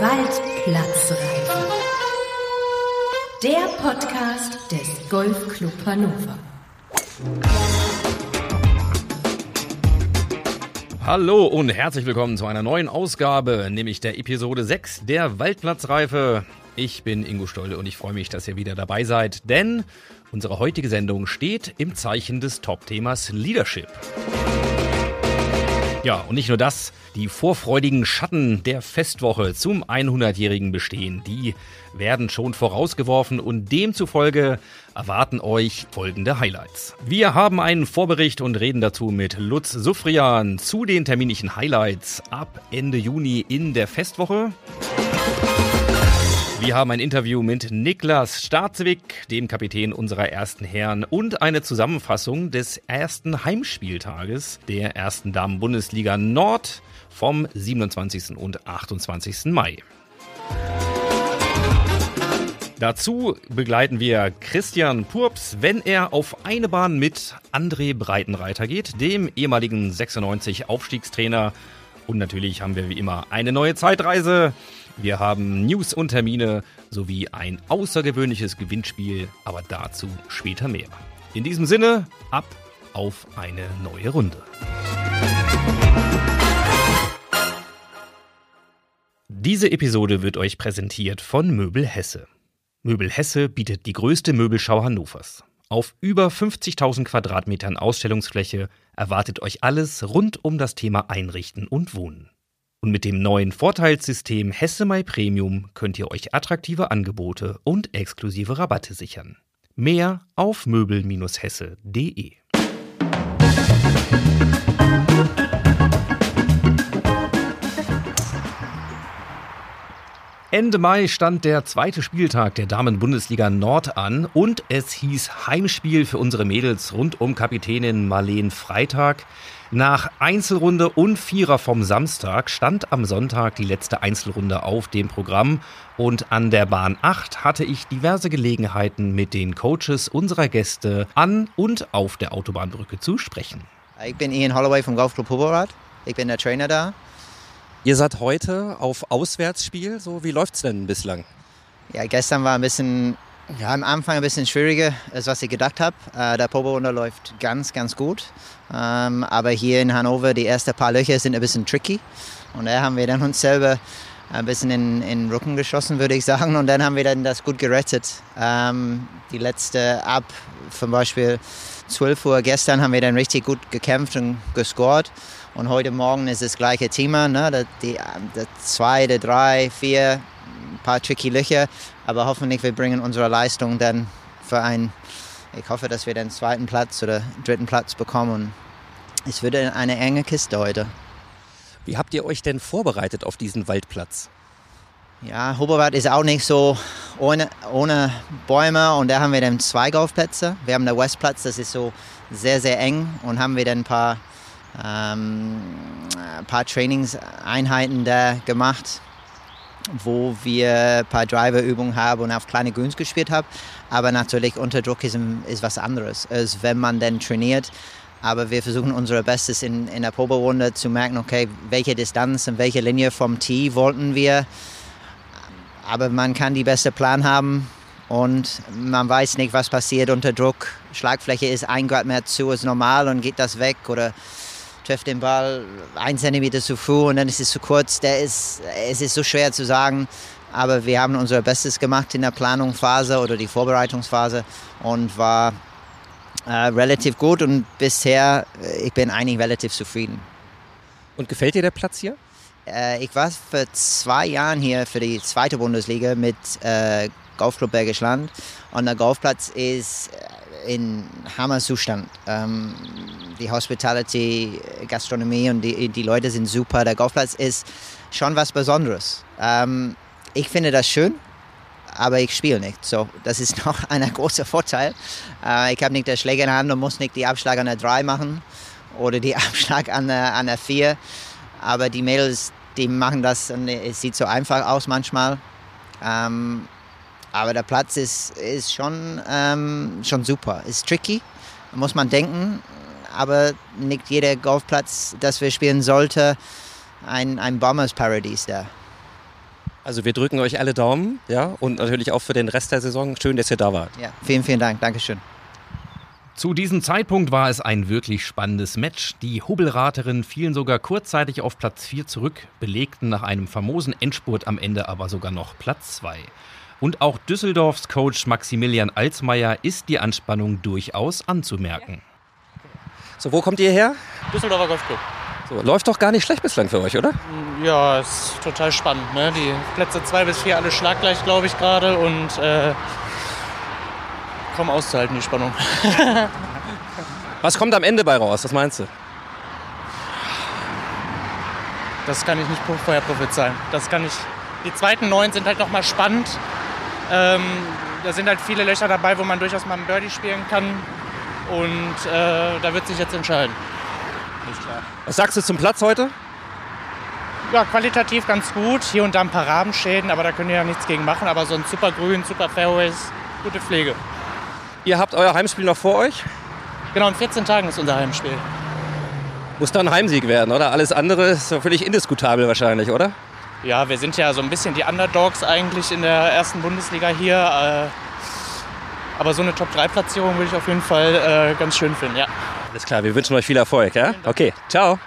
Waldplatzreife. Der Podcast des Golfclub Hannover. Hallo und herzlich willkommen zu einer neuen Ausgabe, nämlich der Episode 6 der Waldplatzreife. Ich bin Ingo Stolle und ich freue mich, dass ihr wieder dabei seid, denn unsere heutige Sendung steht im Zeichen des Top-Themas Leadership. Ja, und nicht nur das, die vorfreudigen Schatten der Festwoche zum 100-jährigen Bestehen, die werden schon vorausgeworfen und demzufolge erwarten euch folgende Highlights. Wir haben einen Vorbericht und reden dazu mit Lutz Sufrian zu den terminlichen Highlights ab Ende Juni in der Festwoche. Wir haben ein Interview mit Niklas Starzwick, dem Kapitän unserer ersten Herren, und eine Zusammenfassung des ersten Heimspieltages der ersten Damen-Bundesliga Nord vom 27. und 28. Mai. Dazu begleiten wir Christian Purps, wenn er auf eine Bahn mit André Breitenreiter geht, dem ehemaligen 96 Aufstiegstrainer. Und natürlich haben wir wie immer eine neue Zeitreise. Wir haben News und Termine sowie ein außergewöhnliches Gewinnspiel, aber dazu später mehr. In diesem Sinne, ab auf eine neue Runde. Diese Episode wird euch präsentiert von Möbel Hesse. Möbel Hesse bietet die größte Möbelschau Hannovers. Auf über 50.000 Quadratmetern Ausstellungsfläche erwartet euch alles rund um das Thema Einrichten und Wohnen. Und mit dem neuen Vorteilssystem Hesse My Premium könnt ihr euch attraktive Angebote und exklusive Rabatte sichern. Mehr auf möbel-hesse.de. Ende Mai stand der zweite Spieltag der Damen-Bundesliga Nord an und es hieß Heimspiel für unsere Mädels rund um Kapitänin Marleen Freitag. Nach Einzelrunde und Vierer vom Samstag stand am Sonntag die letzte Einzelrunde auf dem Programm und an der Bahn 8 hatte ich diverse Gelegenheiten mit den Coaches unserer Gäste an und auf der Autobahnbrücke zu sprechen. Ich bin Ian Holloway vom Golfclub Huberrad. Ich bin der Trainer da. Ihr seid heute auf Auswärtsspiel. So, wie es denn bislang? Ja, gestern war ein bisschen, ja, am Anfang ein bisschen schwieriger, als was ich gedacht habe. Äh, der Proberunde läuft ganz, ganz gut. Ähm, aber hier in Hannover, die ersten paar Löcher sind ein bisschen tricky. Und da haben wir dann uns selber ein bisschen in, in den Rücken geschossen, würde ich sagen. Und dann haben wir dann das gut gerettet. Ähm, die letzte ab, zum Beispiel 12 Uhr gestern, haben wir dann richtig gut gekämpft und gescored. Und heute Morgen ist das gleiche Thema. Ne? Die, die zwei, die drei, vier, ein paar tricky Löcher. Aber hoffentlich wir bringen unsere Leistung dann für ein ich hoffe, dass wir den zweiten Platz oder dritten Platz bekommen. Es wird eine enge Kiste heute. Wie habt ihr euch denn vorbereitet auf diesen Waldplatz? Ja, Huberwald ist auch nicht so ohne, ohne Bäume und da haben wir dann zwei Golfplätze. Wir haben den Westplatz, das ist so sehr, sehr eng und haben wir dann ein paar, ähm, ein paar Trainingseinheiten da gemacht wo wir ein paar Driverübungen haben und auf kleine Grüns gespielt haben. Aber natürlich unter Druck ist, ist was anderes, als wenn man dann trainiert. Aber wir versuchen unser Bestes in, in der Proberunde zu merken, okay, welche Distanz und welche Linie vom Tee wollten wir. Aber man kann die beste Plan haben und man weiß nicht, was passiert unter Druck. Schlagfläche ist ein Grad mehr zu als normal und geht das weg oder trifft den Ball ein Zentimeter zu früh und dann ist es zu kurz. Der ist, es ist so schwer zu sagen, aber wir haben unser Bestes gemacht in der Planungsphase oder die Vorbereitungsphase und war äh, relativ gut und bisher, äh, ich bin eigentlich relativ zufrieden. Und gefällt dir der Platz hier? Äh, ich war für zwei Jahre hier für die zweite Bundesliga mit äh, Golfclub Bergisch Land und der Golfplatz ist in Hammerzustand. Ähm, die Hospitality, Gastronomie und die, die Leute sind super. Der Golfplatz ist schon was Besonderes. Ähm, ich finde das schön, aber ich spiele nicht. So, das ist noch ein großer Vorteil. Äh, ich habe nicht den Schläger in der Hand und muss nicht die Abschlag an der 3 machen oder die Abschlag an der, an der 4. Aber die Mädels, die machen das und es sieht so einfach aus manchmal. Ähm, aber der Platz ist, ist schon, ähm, schon super. Ist tricky, muss man denken. Aber nicht jeder Golfplatz, das wir spielen sollte, ein, ein Bombers Paradies da. Also wir drücken euch alle Daumen, ja, und natürlich auch für den Rest der Saison. Schön, dass ihr da wart. Ja, vielen, vielen Dank. Dankeschön. Zu diesem Zeitpunkt war es ein wirklich spannendes Match. Die Hubelraterinnen fielen sogar kurzzeitig auf Platz 4 zurück, belegten nach einem famosen Endspurt am Ende aber sogar noch Platz 2. Und auch Düsseldorfs Coach Maximilian Alsmeier ist die Anspannung durchaus anzumerken. So, wo kommt ihr her? Düsseldorfer Golfclub. So, läuft doch gar nicht schlecht bislang für euch, oder? Ja, ist total spannend. Ne? Die Plätze 2 bis 4 alle schlaggleich, glaube ich, gerade. Und äh, kaum auszuhalten, die Spannung. Was kommt am Ende bei raus? Was meinst du? Das kann ich nicht vorher prophezeien. Das kann ich. Die zweiten neun sind halt nochmal spannend. Ähm, da sind halt viele Löcher dabei, wo man durchaus mal einen Birdie spielen kann. Und äh, da wird sich jetzt entscheiden. Nicht klar. Was sagst du zum Platz heute? Ja, qualitativ ganz gut. Hier und da ein paar Rabenschäden, aber da könnt ihr ja nichts gegen machen. Aber so ein super Grün, super Fairways, gute Pflege. Ihr habt euer Heimspiel noch vor euch? Genau, in 14 Tagen ist unser Heimspiel. Muss dann ein Heimsieg werden, oder? Alles andere ist völlig indiskutabel wahrscheinlich, oder? Ja, wir sind ja so ein bisschen die Underdogs eigentlich in der ersten Bundesliga hier. Äh, aber so eine Top-3-Platzierung würde ich auf jeden Fall äh, ganz schön finden, ja. Alles klar, wir wünschen euch viel Erfolg, ja? Okay, ciao.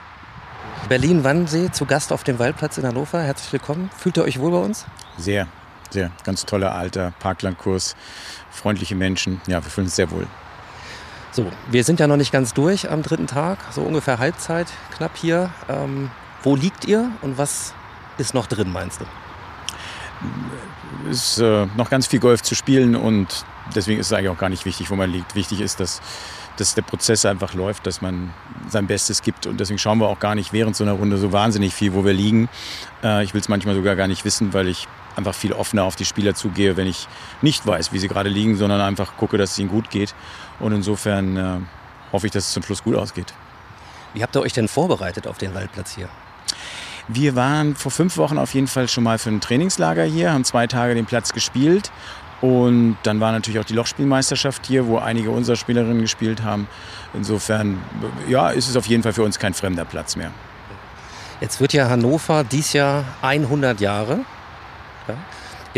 Berlin-Wannsee zu Gast auf dem Waldplatz in Hannover. Herzlich willkommen. Fühlt ihr euch wohl bei uns? Sehr, sehr. Ganz toller alter Parklandkurs, freundliche Menschen. Ja, wir fühlen uns sehr wohl. So, wir sind ja noch nicht ganz durch am dritten Tag, so ungefähr Halbzeit, knapp hier. Ähm, wo liegt ihr und was ist noch drin, meinst du? Es ist äh, noch ganz viel Golf zu spielen und deswegen ist es eigentlich auch gar nicht wichtig, wo man liegt. Wichtig ist, dass, dass der Prozess einfach läuft, dass man sein Bestes gibt und deswegen schauen wir auch gar nicht während so einer Runde so wahnsinnig viel, wo wir liegen. Äh, ich will es manchmal sogar gar nicht wissen, weil ich einfach viel offener auf die Spieler zugehe, wenn ich nicht weiß, wie sie gerade liegen, sondern einfach gucke, dass es ihnen gut geht. Und insofern äh, hoffe ich, dass es zum Schluss gut ausgeht. Wie habt ihr euch denn vorbereitet auf den Waldplatz hier? Wir waren vor fünf Wochen auf jeden Fall schon mal für ein Trainingslager hier, haben zwei Tage den Platz gespielt. Und dann war natürlich auch die Lochspielmeisterschaft hier, wo einige unserer Spielerinnen gespielt haben. Insofern, ja, ist es auf jeden Fall für uns kein fremder Platz mehr. Jetzt wird ja Hannover dies Jahr 100 Jahre.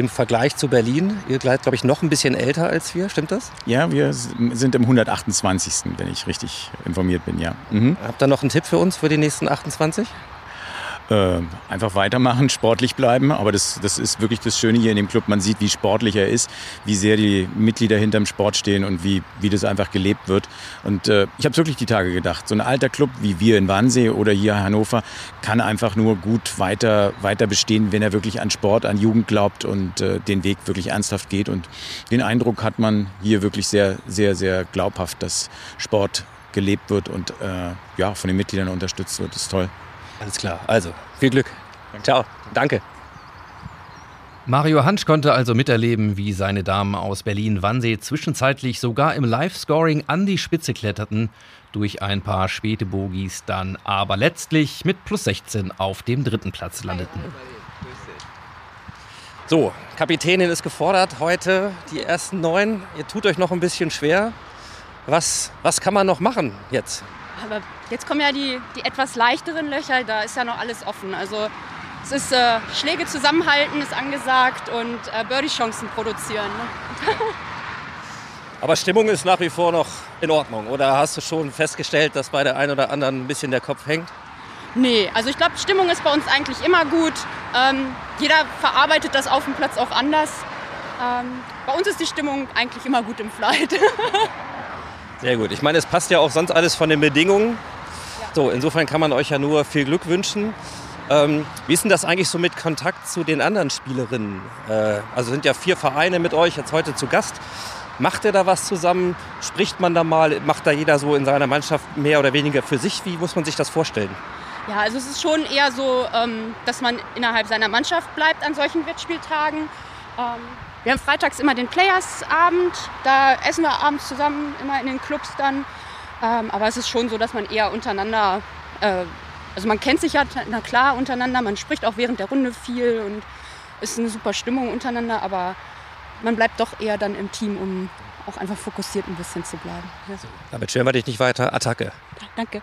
Im Vergleich zu Berlin, ihr seid, glaube ich, noch ein bisschen älter als wir, stimmt das? Ja, wir sind im 128., wenn ich richtig informiert bin, ja. Mhm. Habt ihr noch einen Tipp für uns für die nächsten 28? Äh, einfach weitermachen, sportlich bleiben. Aber das, das ist wirklich das Schöne hier in dem Club. Man sieht, wie sportlich er ist, wie sehr die Mitglieder hinterm Sport stehen und wie, wie das einfach gelebt wird. Und äh, ich habe wirklich die Tage gedacht, so ein alter Club wie wir in Wannsee oder hier Hannover kann einfach nur gut weiter, weiter bestehen, wenn er wirklich an Sport, an Jugend glaubt und äh, den Weg wirklich ernsthaft geht. Und den Eindruck hat man hier wirklich sehr, sehr, sehr glaubhaft, dass Sport gelebt wird und äh, ja, von den Mitgliedern unterstützt wird. Das ist toll. Alles klar. Also, viel Glück. Ciao. Danke. Mario Hansch konnte also miterleben, wie seine Damen aus Berlin-Wannsee zwischenzeitlich sogar im Live-Scoring an die Spitze kletterten, durch ein paar späte Bogies dann aber letztlich mit plus 16 auf dem dritten Platz landeten. So, Kapitänin ist gefordert heute, die ersten neun. Ihr tut euch noch ein bisschen schwer. Was, was kann man noch machen jetzt? Aber jetzt kommen ja die, die etwas leichteren Löcher, da ist ja noch alles offen. Also es ist äh, Schläge zusammenhalten ist angesagt und äh, Birdie-Chancen produzieren. Ne? Aber Stimmung ist nach wie vor noch in Ordnung. Oder hast du schon festgestellt, dass bei der einen oder anderen ein bisschen der Kopf hängt? Nee, also ich glaube, Stimmung ist bei uns eigentlich immer gut. Ähm, jeder verarbeitet das auf dem Platz auch anders. Ähm, bei uns ist die Stimmung eigentlich immer gut im Flight. Sehr gut. Ich meine, es passt ja auch sonst alles von den Bedingungen. So, insofern kann man euch ja nur viel Glück wünschen. Ähm, wie ist denn das eigentlich so mit Kontakt zu den anderen Spielerinnen? Äh, also sind ja vier Vereine mit euch jetzt heute zu Gast. Macht ihr da was zusammen? Spricht man da mal? Macht da jeder so in seiner Mannschaft mehr oder weniger für sich? Wie muss man sich das vorstellen? Ja, also es ist schon eher so, ähm, dass man innerhalb seiner Mannschaft bleibt an solchen Wettspieltagen. Ähm, wir haben freitags immer den Players-Abend, da essen wir abends zusammen, immer in den Clubs dann. Ähm, aber es ist schon so, dass man eher untereinander, äh, also man kennt sich ja, na klar, untereinander, man spricht auch während der Runde viel und ist eine super Stimmung untereinander, aber man bleibt doch eher dann im Team, um auch einfach fokussiert ein bisschen zu bleiben. Ja. Damit stören wir dich nicht weiter. Attacke. Danke.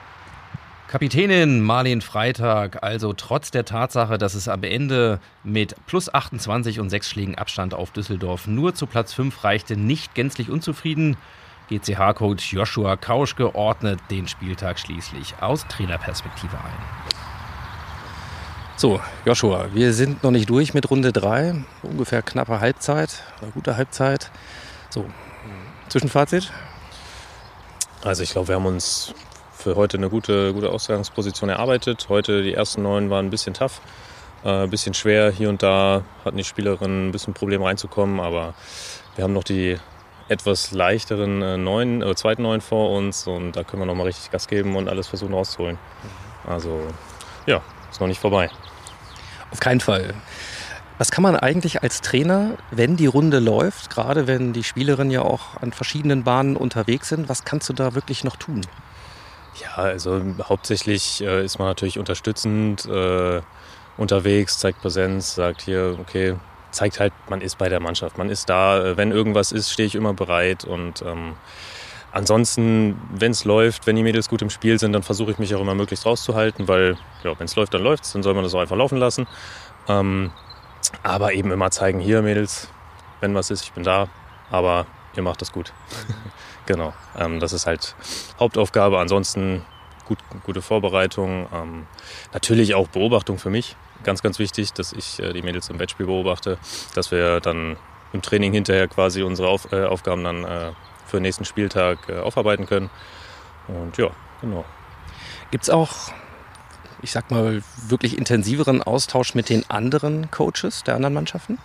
Kapitänin Marlene Freitag, also trotz der Tatsache, dass es am Ende mit plus 28 und 6 Schlägen Abstand auf Düsseldorf nur zu Platz 5 reichte, nicht gänzlich unzufrieden. GCH-Coach Joshua Kauschke ordnet den Spieltag schließlich aus Trainerperspektive ein. So, Joshua, wir sind noch nicht durch mit Runde 3. Ungefähr knappe Halbzeit, eine gute Halbzeit. So, Zwischenfazit? Also ich glaube, wir haben uns für heute eine gute, gute Ausgangsposition erarbeitet. Heute die ersten neun waren ein bisschen tough, äh, ein bisschen schwer. Hier und da hatten die Spielerinnen ein bisschen Problem reinzukommen, aber wir haben noch die etwas leichteren äh, neun, äh, zweiten neun vor uns und da können wir noch mal richtig Gas geben und alles versuchen rauszuholen. Also ja, ist noch nicht vorbei. Auf keinen Fall. Was kann man eigentlich als Trainer, wenn die Runde läuft, gerade wenn die Spielerinnen ja auch an verschiedenen Bahnen unterwegs sind, was kannst du da wirklich noch tun? Ja, also hauptsächlich äh, ist man natürlich unterstützend äh, unterwegs, zeigt Präsenz, sagt hier, okay, zeigt halt, man ist bei der Mannschaft, man ist da. Äh, wenn irgendwas ist, stehe ich immer bereit. Und ähm, ansonsten, wenn es läuft, wenn die Mädels gut im Spiel sind, dann versuche ich mich auch immer möglichst rauszuhalten, weil ja, wenn es läuft, dann läuft es, dann soll man das auch einfach laufen lassen. Ähm, aber eben immer zeigen, hier Mädels, wenn was ist, ich bin da, aber ihr macht das gut. Genau, ähm, das ist halt Hauptaufgabe. Ansonsten gut, gute Vorbereitung. Ähm, natürlich auch Beobachtung für mich. Ganz, ganz wichtig, dass ich äh, die Mädels im Wettspiel beobachte, dass wir dann im Training hinterher quasi unsere Auf, äh, Aufgaben dann äh, für den nächsten Spieltag äh, aufarbeiten können. Und ja, genau. Gibt es auch, ich sag mal, wirklich intensiveren Austausch mit den anderen Coaches der anderen Mannschaften?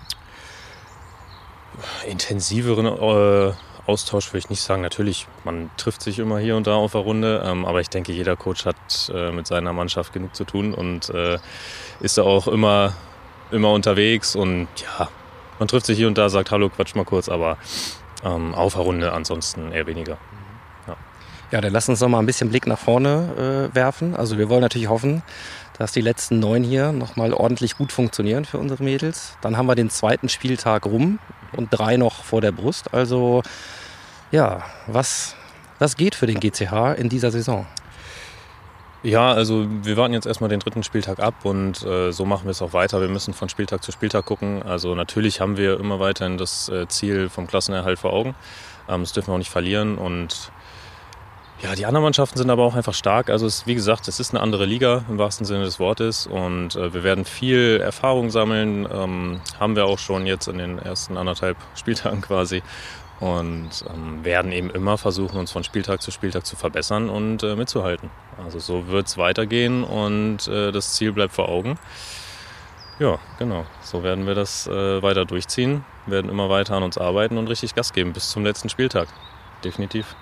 Intensiveren äh, Austausch würde ich nicht sagen. Natürlich, man trifft sich immer hier und da auf der Runde, ähm, aber ich denke, jeder Coach hat äh, mit seiner Mannschaft genug zu tun und äh, ist da auch immer, immer unterwegs und ja, man trifft sich hier und da, sagt Hallo, quatsch mal kurz, aber ähm, auf der Runde ansonsten eher weniger. Ja. ja, dann lass uns noch mal ein bisschen Blick nach vorne äh, werfen. Also wir wollen natürlich hoffen, dass die letzten neun hier nochmal ordentlich gut funktionieren für unsere Mädels. Dann haben wir den zweiten Spieltag rum und drei noch vor der Brust. Also ja, was, was geht für den GCH in dieser Saison? Ja, also wir warten jetzt erstmal den dritten Spieltag ab und äh, so machen wir es auch weiter. Wir müssen von Spieltag zu Spieltag gucken. Also natürlich haben wir immer weiterhin das äh, Ziel vom Klassenerhalt vor Augen. Ähm, das dürfen wir auch nicht verlieren und ja, die anderen Mannschaften sind aber auch einfach stark. Also es, wie gesagt, es ist eine andere Liga im wahrsten Sinne des Wortes und äh, wir werden viel Erfahrung sammeln. Ähm, haben wir auch schon jetzt in den ersten anderthalb Spieltagen quasi und ähm, werden eben immer versuchen, uns von Spieltag zu Spieltag zu verbessern und äh, mitzuhalten. Also so wird es weitergehen und äh, das Ziel bleibt vor Augen. Ja, genau. So werden wir das äh, weiter durchziehen, werden immer weiter an uns arbeiten und richtig Gas geben bis zum letzten Spieltag. Definitiv.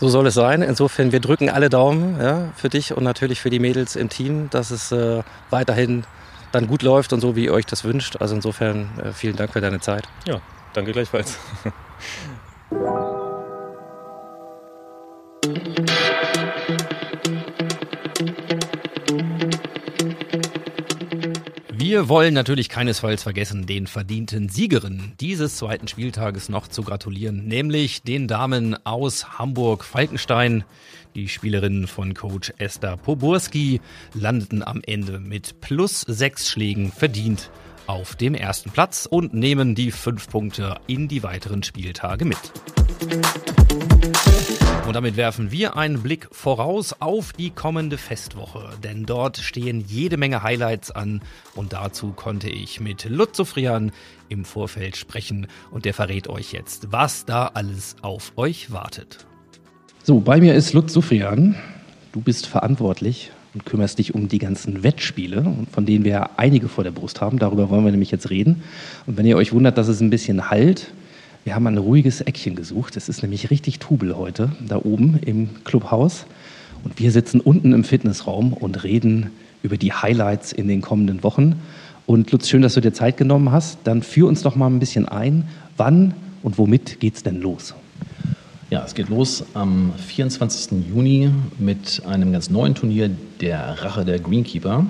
So soll es sein. Insofern, wir drücken alle Daumen ja, für dich und natürlich für die Mädels im Team, dass es äh, weiterhin dann gut läuft und so, wie ihr euch das wünscht. Also insofern äh, vielen Dank für deine Zeit. Ja, danke gleichfalls. Wir wollen natürlich keinesfalls vergessen, den verdienten Siegerinnen dieses zweiten Spieltages noch zu gratulieren, nämlich den Damen aus Hamburg-Falkenstein. Die Spielerinnen von Coach Esther Poborski landeten am Ende mit plus sechs Schlägen verdient auf dem ersten Platz und nehmen die fünf Punkte in die weiteren Spieltage mit. Und damit werfen wir einen Blick voraus auf die kommende Festwoche, denn dort stehen jede Menge Highlights an und dazu konnte ich mit Lutz Sofrian im Vorfeld sprechen und der verrät euch jetzt, was da alles auf euch wartet. So, bei mir ist Lutz Sufrian. Du bist verantwortlich und kümmerst dich um die ganzen Wettspiele, von denen wir einige vor der Brust haben. Darüber wollen wir nämlich jetzt reden. Und wenn ihr euch wundert, dass es ein bisschen halt, wir haben ein ruhiges Eckchen gesucht. Es ist nämlich richtig Trubel heute, da oben im Clubhaus. Und wir sitzen unten im Fitnessraum und reden über die Highlights in den kommenden Wochen. Und Lutz, schön, dass du dir Zeit genommen hast. Dann führ uns doch mal ein bisschen ein. Wann und womit geht's denn los? Ja, es geht los am 24. Juni mit einem ganz neuen Turnier, der Rache der Greenkeeper.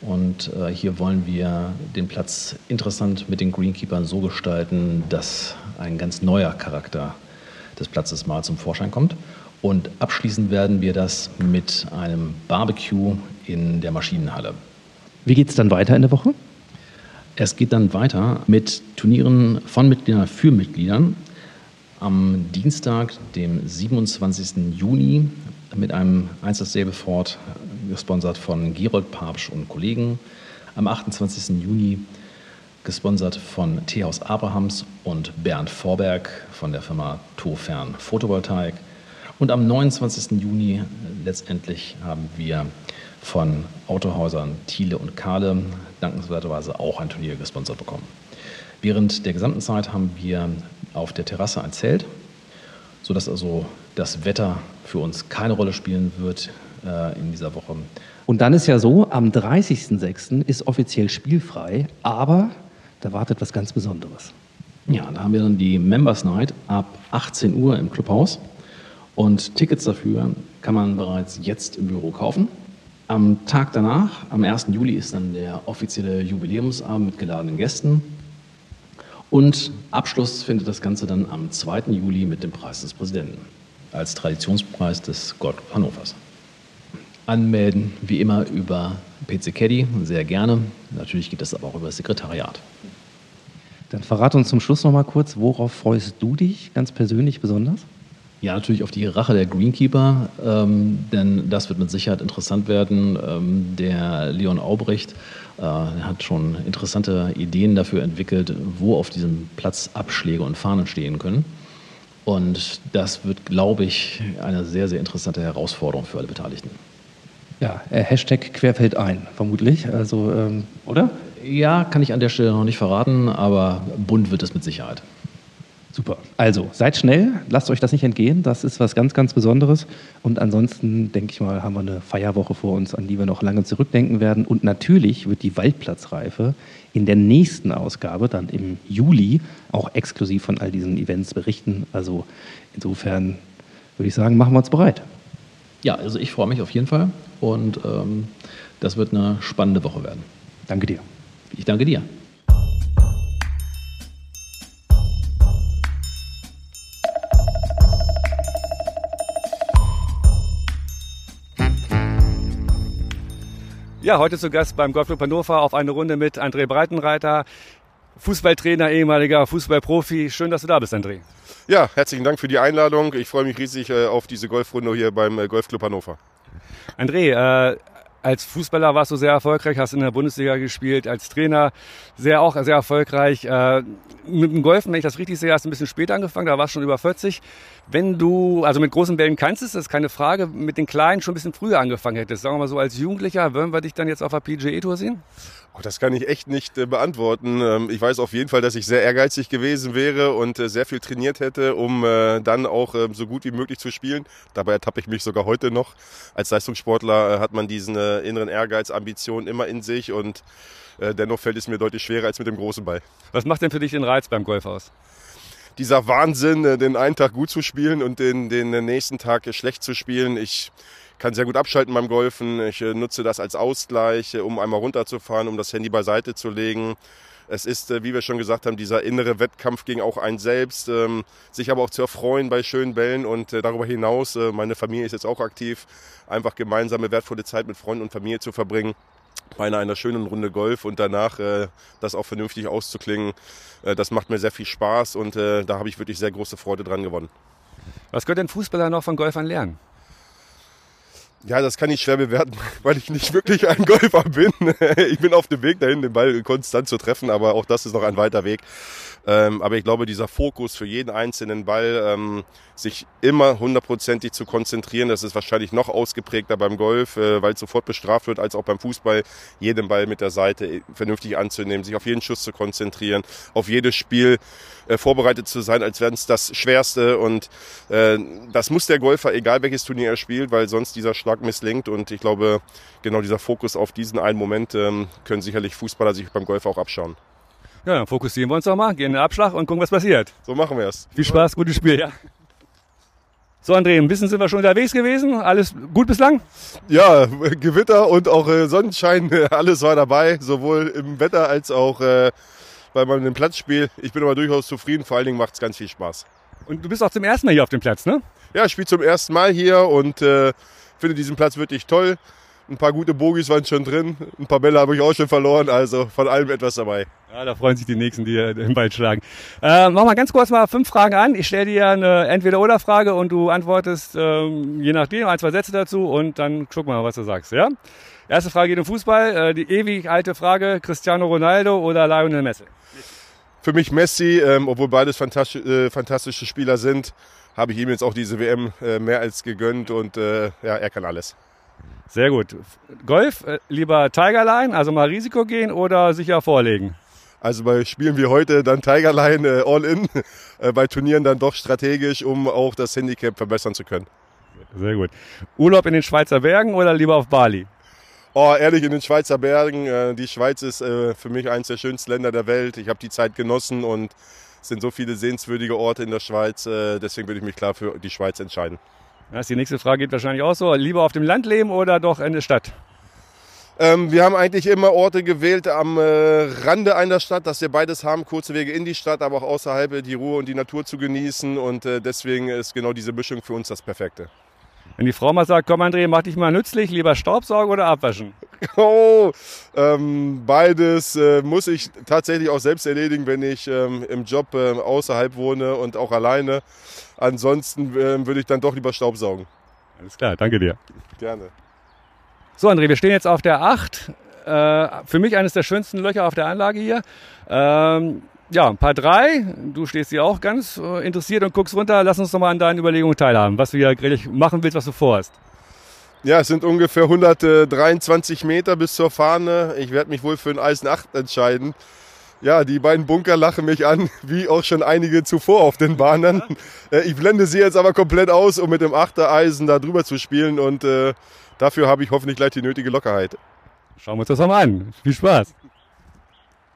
Und äh, hier wollen wir den Platz interessant mit den Greenkeepern so gestalten, dass ein ganz neuer Charakter des Platzes mal zum Vorschein kommt. Und abschließen werden wir das mit einem Barbecue in der Maschinenhalle. Wie geht es dann weiter in der Woche? Es geht dann weiter mit Turnieren von Mitgliedern für Mitgliedern. Am Dienstag, dem 27. Juni, mit einem Einsatz Säbefort, gesponsert von Gerold Papsch und Kollegen. Am 28. Juni gesponsert von Teehaus Abrahams und Bernd Vorberg von der Firma Tofern Photovoltaik. Und am 29. Juni letztendlich haben wir von Autohäusern Thiele und Kahle dankenswerterweise auch ein Turnier gesponsert bekommen. Während der gesamten Zeit haben wir auf der Terrasse ein Zelt, sodass also das Wetter für uns keine Rolle spielen wird äh, in dieser Woche. Und dann ist ja so, am 30.06. ist offiziell spielfrei, aber da wartet was ganz Besonderes. Ja, da haben wir dann die Members Night ab 18 Uhr im Clubhaus. Und Tickets dafür kann man bereits jetzt im Büro kaufen. Am Tag danach, am 1. Juli, ist dann der offizielle Jubiläumsabend mit geladenen Gästen. Und Abschluss findet das Ganze dann am 2. Juli mit dem Preis des Präsidenten als Traditionspreis des Gold Hannovers. Anmelden wie immer über PC Caddy, sehr gerne. Natürlich geht das aber auch über das Sekretariat. Dann verrate uns zum Schluss noch mal kurz, worauf freust du dich ganz persönlich besonders? Ja, natürlich auf die Rache der Greenkeeper, ähm, denn das wird mit Sicherheit interessant werden. Ähm, der Leon Aubrecht äh, hat schon interessante Ideen dafür entwickelt, wo auf diesem Platz Abschläge und Fahnen stehen können. Und das wird, glaube ich, eine sehr, sehr interessante Herausforderung für alle Beteiligten. Ja, äh, Hashtag querfeld ein, vermutlich. Also, ähm, oder? Ja, kann ich an der Stelle noch nicht verraten, aber bunt wird es mit Sicherheit. Super. Also, seid schnell, lasst euch das nicht entgehen. Das ist was ganz, ganz Besonderes. Und ansonsten, denke ich mal, haben wir eine Feierwoche vor uns, an die wir noch lange zurückdenken werden. Und natürlich wird die Waldplatzreife in der nächsten Ausgabe, dann im Juli, auch exklusiv von all diesen Events berichten. Also, insofern würde ich sagen, machen wir uns bereit. Ja, also ich freue mich auf jeden Fall. Und ähm, das wird eine spannende Woche werden. Danke dir. Ich danke dir. Ja, heute zu Gast beim Golfclub Hannover auf eine Runde mit André Breitenreiter, Fußballtrainer, ehemaliger Fußballprofi. Schön, dass du da bist, André. Ja, herzlichen Dank für die Einladung. Ich freue mich riesig äh, auf diese Golfrunde hier beim äh, Golfclub Hannover. André, äh, als Fußballer warst du sehr erfolgreich, hast in der Bundesliga gespielt, als Trainer sehr auch sehr erfolgreich. Äh, mit dem Golfen, wenn ich das richtig sehe, hast du ein bisschen später angefangen, da warst du schon über 40. Wenn du, also mit großen Bällen kannst, ist das keine Frage, mit den kleinen schon ein bisschen früher angefangen hättest, sagen wir mal so als Jugendlicher, würden wir dich dann jetzt auf der PGA-Tour sehen? Oh, das kann ich echt nicht äh, beantworten. Ähm, ich weiß auf jeden Fall, dass ich sehr ehrgeizig gewesen wäre und äh, sehr viel trainiert hätte, um äh, dann auch ähm, so gut wie möglich zu spielen. Dabei ertappe ich mich sogar heute noch. Als Leistungssportler äh, hat man diesen äh, inneren Ehrgeiz, Ambition immer in sich und äh, dennoch fällt es mir deutlich schwerer als mit dem großen Ball. Was macht denn für dich den Reiz beim Golf aus? Dieser Wahnsinn, den einen Tag gut zu spielen und den, den nächsten Tag schlecht zu spielen. Ich kann sehr gut abschalten beim Golfen. Ich äh, nutze das als Ausgleich, äh, um einmal runterzufahren, um das Handy beiseite zu legen. Es ist, äh, wie wir schon gesagt haben, dieser innere Wettkampf gegen auch einen selbst, ähm, sich aber auch zu erfreuen bei schönen Bällen und darüber hinaus, meine Familie ist jetzt auch aktiv, einfach gemeinsame wertvolle Zeit mit Freunden und Familie zu verbringen bei einer, schönen Runde Golf und danach äh, das auch vernünftig auszuklingen. Äh, das macht mir sehr viel Spaß und äh, da habe ich wirklich sehr große Freude dran gewonnen. Was können denn Fußballer noch von Golfern lernen? Ja, das kann ich schwer bewerten, weil ich nicht wirklich ein Golfer bin. Ich bin auf dem Weg dahin, den Ball konstant zu treffen, aber auch das ist noch ein weiter Weg. Ähm, aber ich glaube, dieser Fokus für jeden einzelnen Ball, ähm, sich immer hundertprozentig zu konzentrieren, das ist wahrscheinlich noch ausgeprägter beim Golf, äh, weil es sofort bestraft wird, als auch beim Fußball, jeden Ball mit der Seite vernünftig anzunehmen, sich auf jeden Schuss zu konzentrieren, auf jedes Spiel äh, vorbereitet zu sein, als wäre es das Schwerste. Und äh, das muss der Golfer, egal welches Turnier er spielt, weil sonst dieser Schlag misslingt. Und ich glaube, genau dieser Fokus auf diesen einen Moment ähm, können sicherlich Fußballer sich beim Golf auch abschauen. Ja, dann fokussieren wir uns doch mal, gehen in den Abschlag und gucken, was passiert. So machen wir es. Viel Spaß, gutes Spiel, ja. So, André, ein bisschen sind wir schon unterwegs gewesen. Alles gut bislang? Ja, Gewitter und auch äh, Sonnenschein, alles war dabei, sowohl im Wetter als auch äh, bei meinem Platzspiel. Ich bin aber durchaus zufrieden, vor allen Dingen macht es ganz viel Spaß. Und du bist auch zum ersten Mal hier auf dem Platz, ne? Ja, ich spiele zum ersten Mal hier und äh, finde diesen Platz wirklich toll. Ein paar gute Bogies waren schon drin, ein paar Bälle habe ich auch schon verloren, also von allem etwas dabei. Ja, da freuen sich die Nächsten, die den Ball schlagen. Äh, mach mal ganz kurz mal fünf Fragen an. Ich stelle dir eine Entweder-Oder-Frage und du antwortest ähm, je nachdem ein, zwei Sätze dazu und dann guck mal, was du sagst. Ja? Erste Frage geht um Fußball. Äh, die ewig alte Frage, Cristiano Ronaldo oder Lionel Messi? Für mich Messi, ähm, obwohl beides fantastisch, äh, fantastische Spieler sind, habe ich ihm jetzt auch diese WM äh, mehr als gegönnt und äh, ja, er kann alles. Sehr gut. Golf, äh, lieber Tigerline, also mal Risiko gehen oder sicher vorlegen? Also bei Spielen wie heute dann Tigerline äh, all in, äh, bei Turnieren dann doch strategisch, um auch das Handicap verbessern zu können. Sehr gut. Urlaub in den Schweizer Bergen oder lieber auf Bali? Oh, ehrlich, in den Schweizer Bergen. Äh, die Schweiz ist äh, für mich eines der schönsten Länder der Welt. Ich habe die Zeit genossen und es sind so viele sehenswürdige Orte in der Schweiz. Äh, deswegen würde ich mich klar für die Schweiz entscheiden. Das die nächste Frage geht wahrscheinlich auch so. Lieber auf dem Land leben oder doch in der Stadt? Ähm, wir haben eigentlich immer Orte gewählt am äh, Rande einer Stadt, dass wir beides haben, kurze Wege in die Stadt, aber auch außerhalb äh, die Ruhe und die Natur zu genießen. Und äh, deswegen ist genau diese Mischung für uns das Perfekte. Wenn die Frau mal sagt, komm André, mach dich mal nützlich, lieber Staubsaugen oder abwaschen? Oh, ähm, beides äh, muss ich tatsächlich auch selbst erledigen, wenn ich ähm, im Job äh, außerhalb wohne und auch alleine. Ansonsten äh, würde ich dann doch lieber Staubsaugen. Alles klar, danke dir. Gerne. So, André, wir stehen jetzt auf der 8. Äh, für mich eines der schönsten Löcher auf der Anlage hier. Ähm, ja, ein paar drei. Du stehst hier auch ganz äh, interessiert und guckst runter. Lass uns doch mal an deinen Überlegungen teilhaben, was du hier eigentlich machen willst, was du vorhast. Ja, es sind ungefähr 123 Meter bis zur Fahne. Ich werde mich wohl für ein Eisen 8 entscheiden. Ja, die beiden Bunker lachen mich an, wie auch schon einige zuvor auf den Bahnen. Äh, ich blende sie jetzt aber komplett aus, um mit dem 8er Eisen da drüber zu spielen und äh, dafür habe ich hoffentlich gleich die nötige Lockerheit. Schauen wir uns das mal an. Viel Spaß.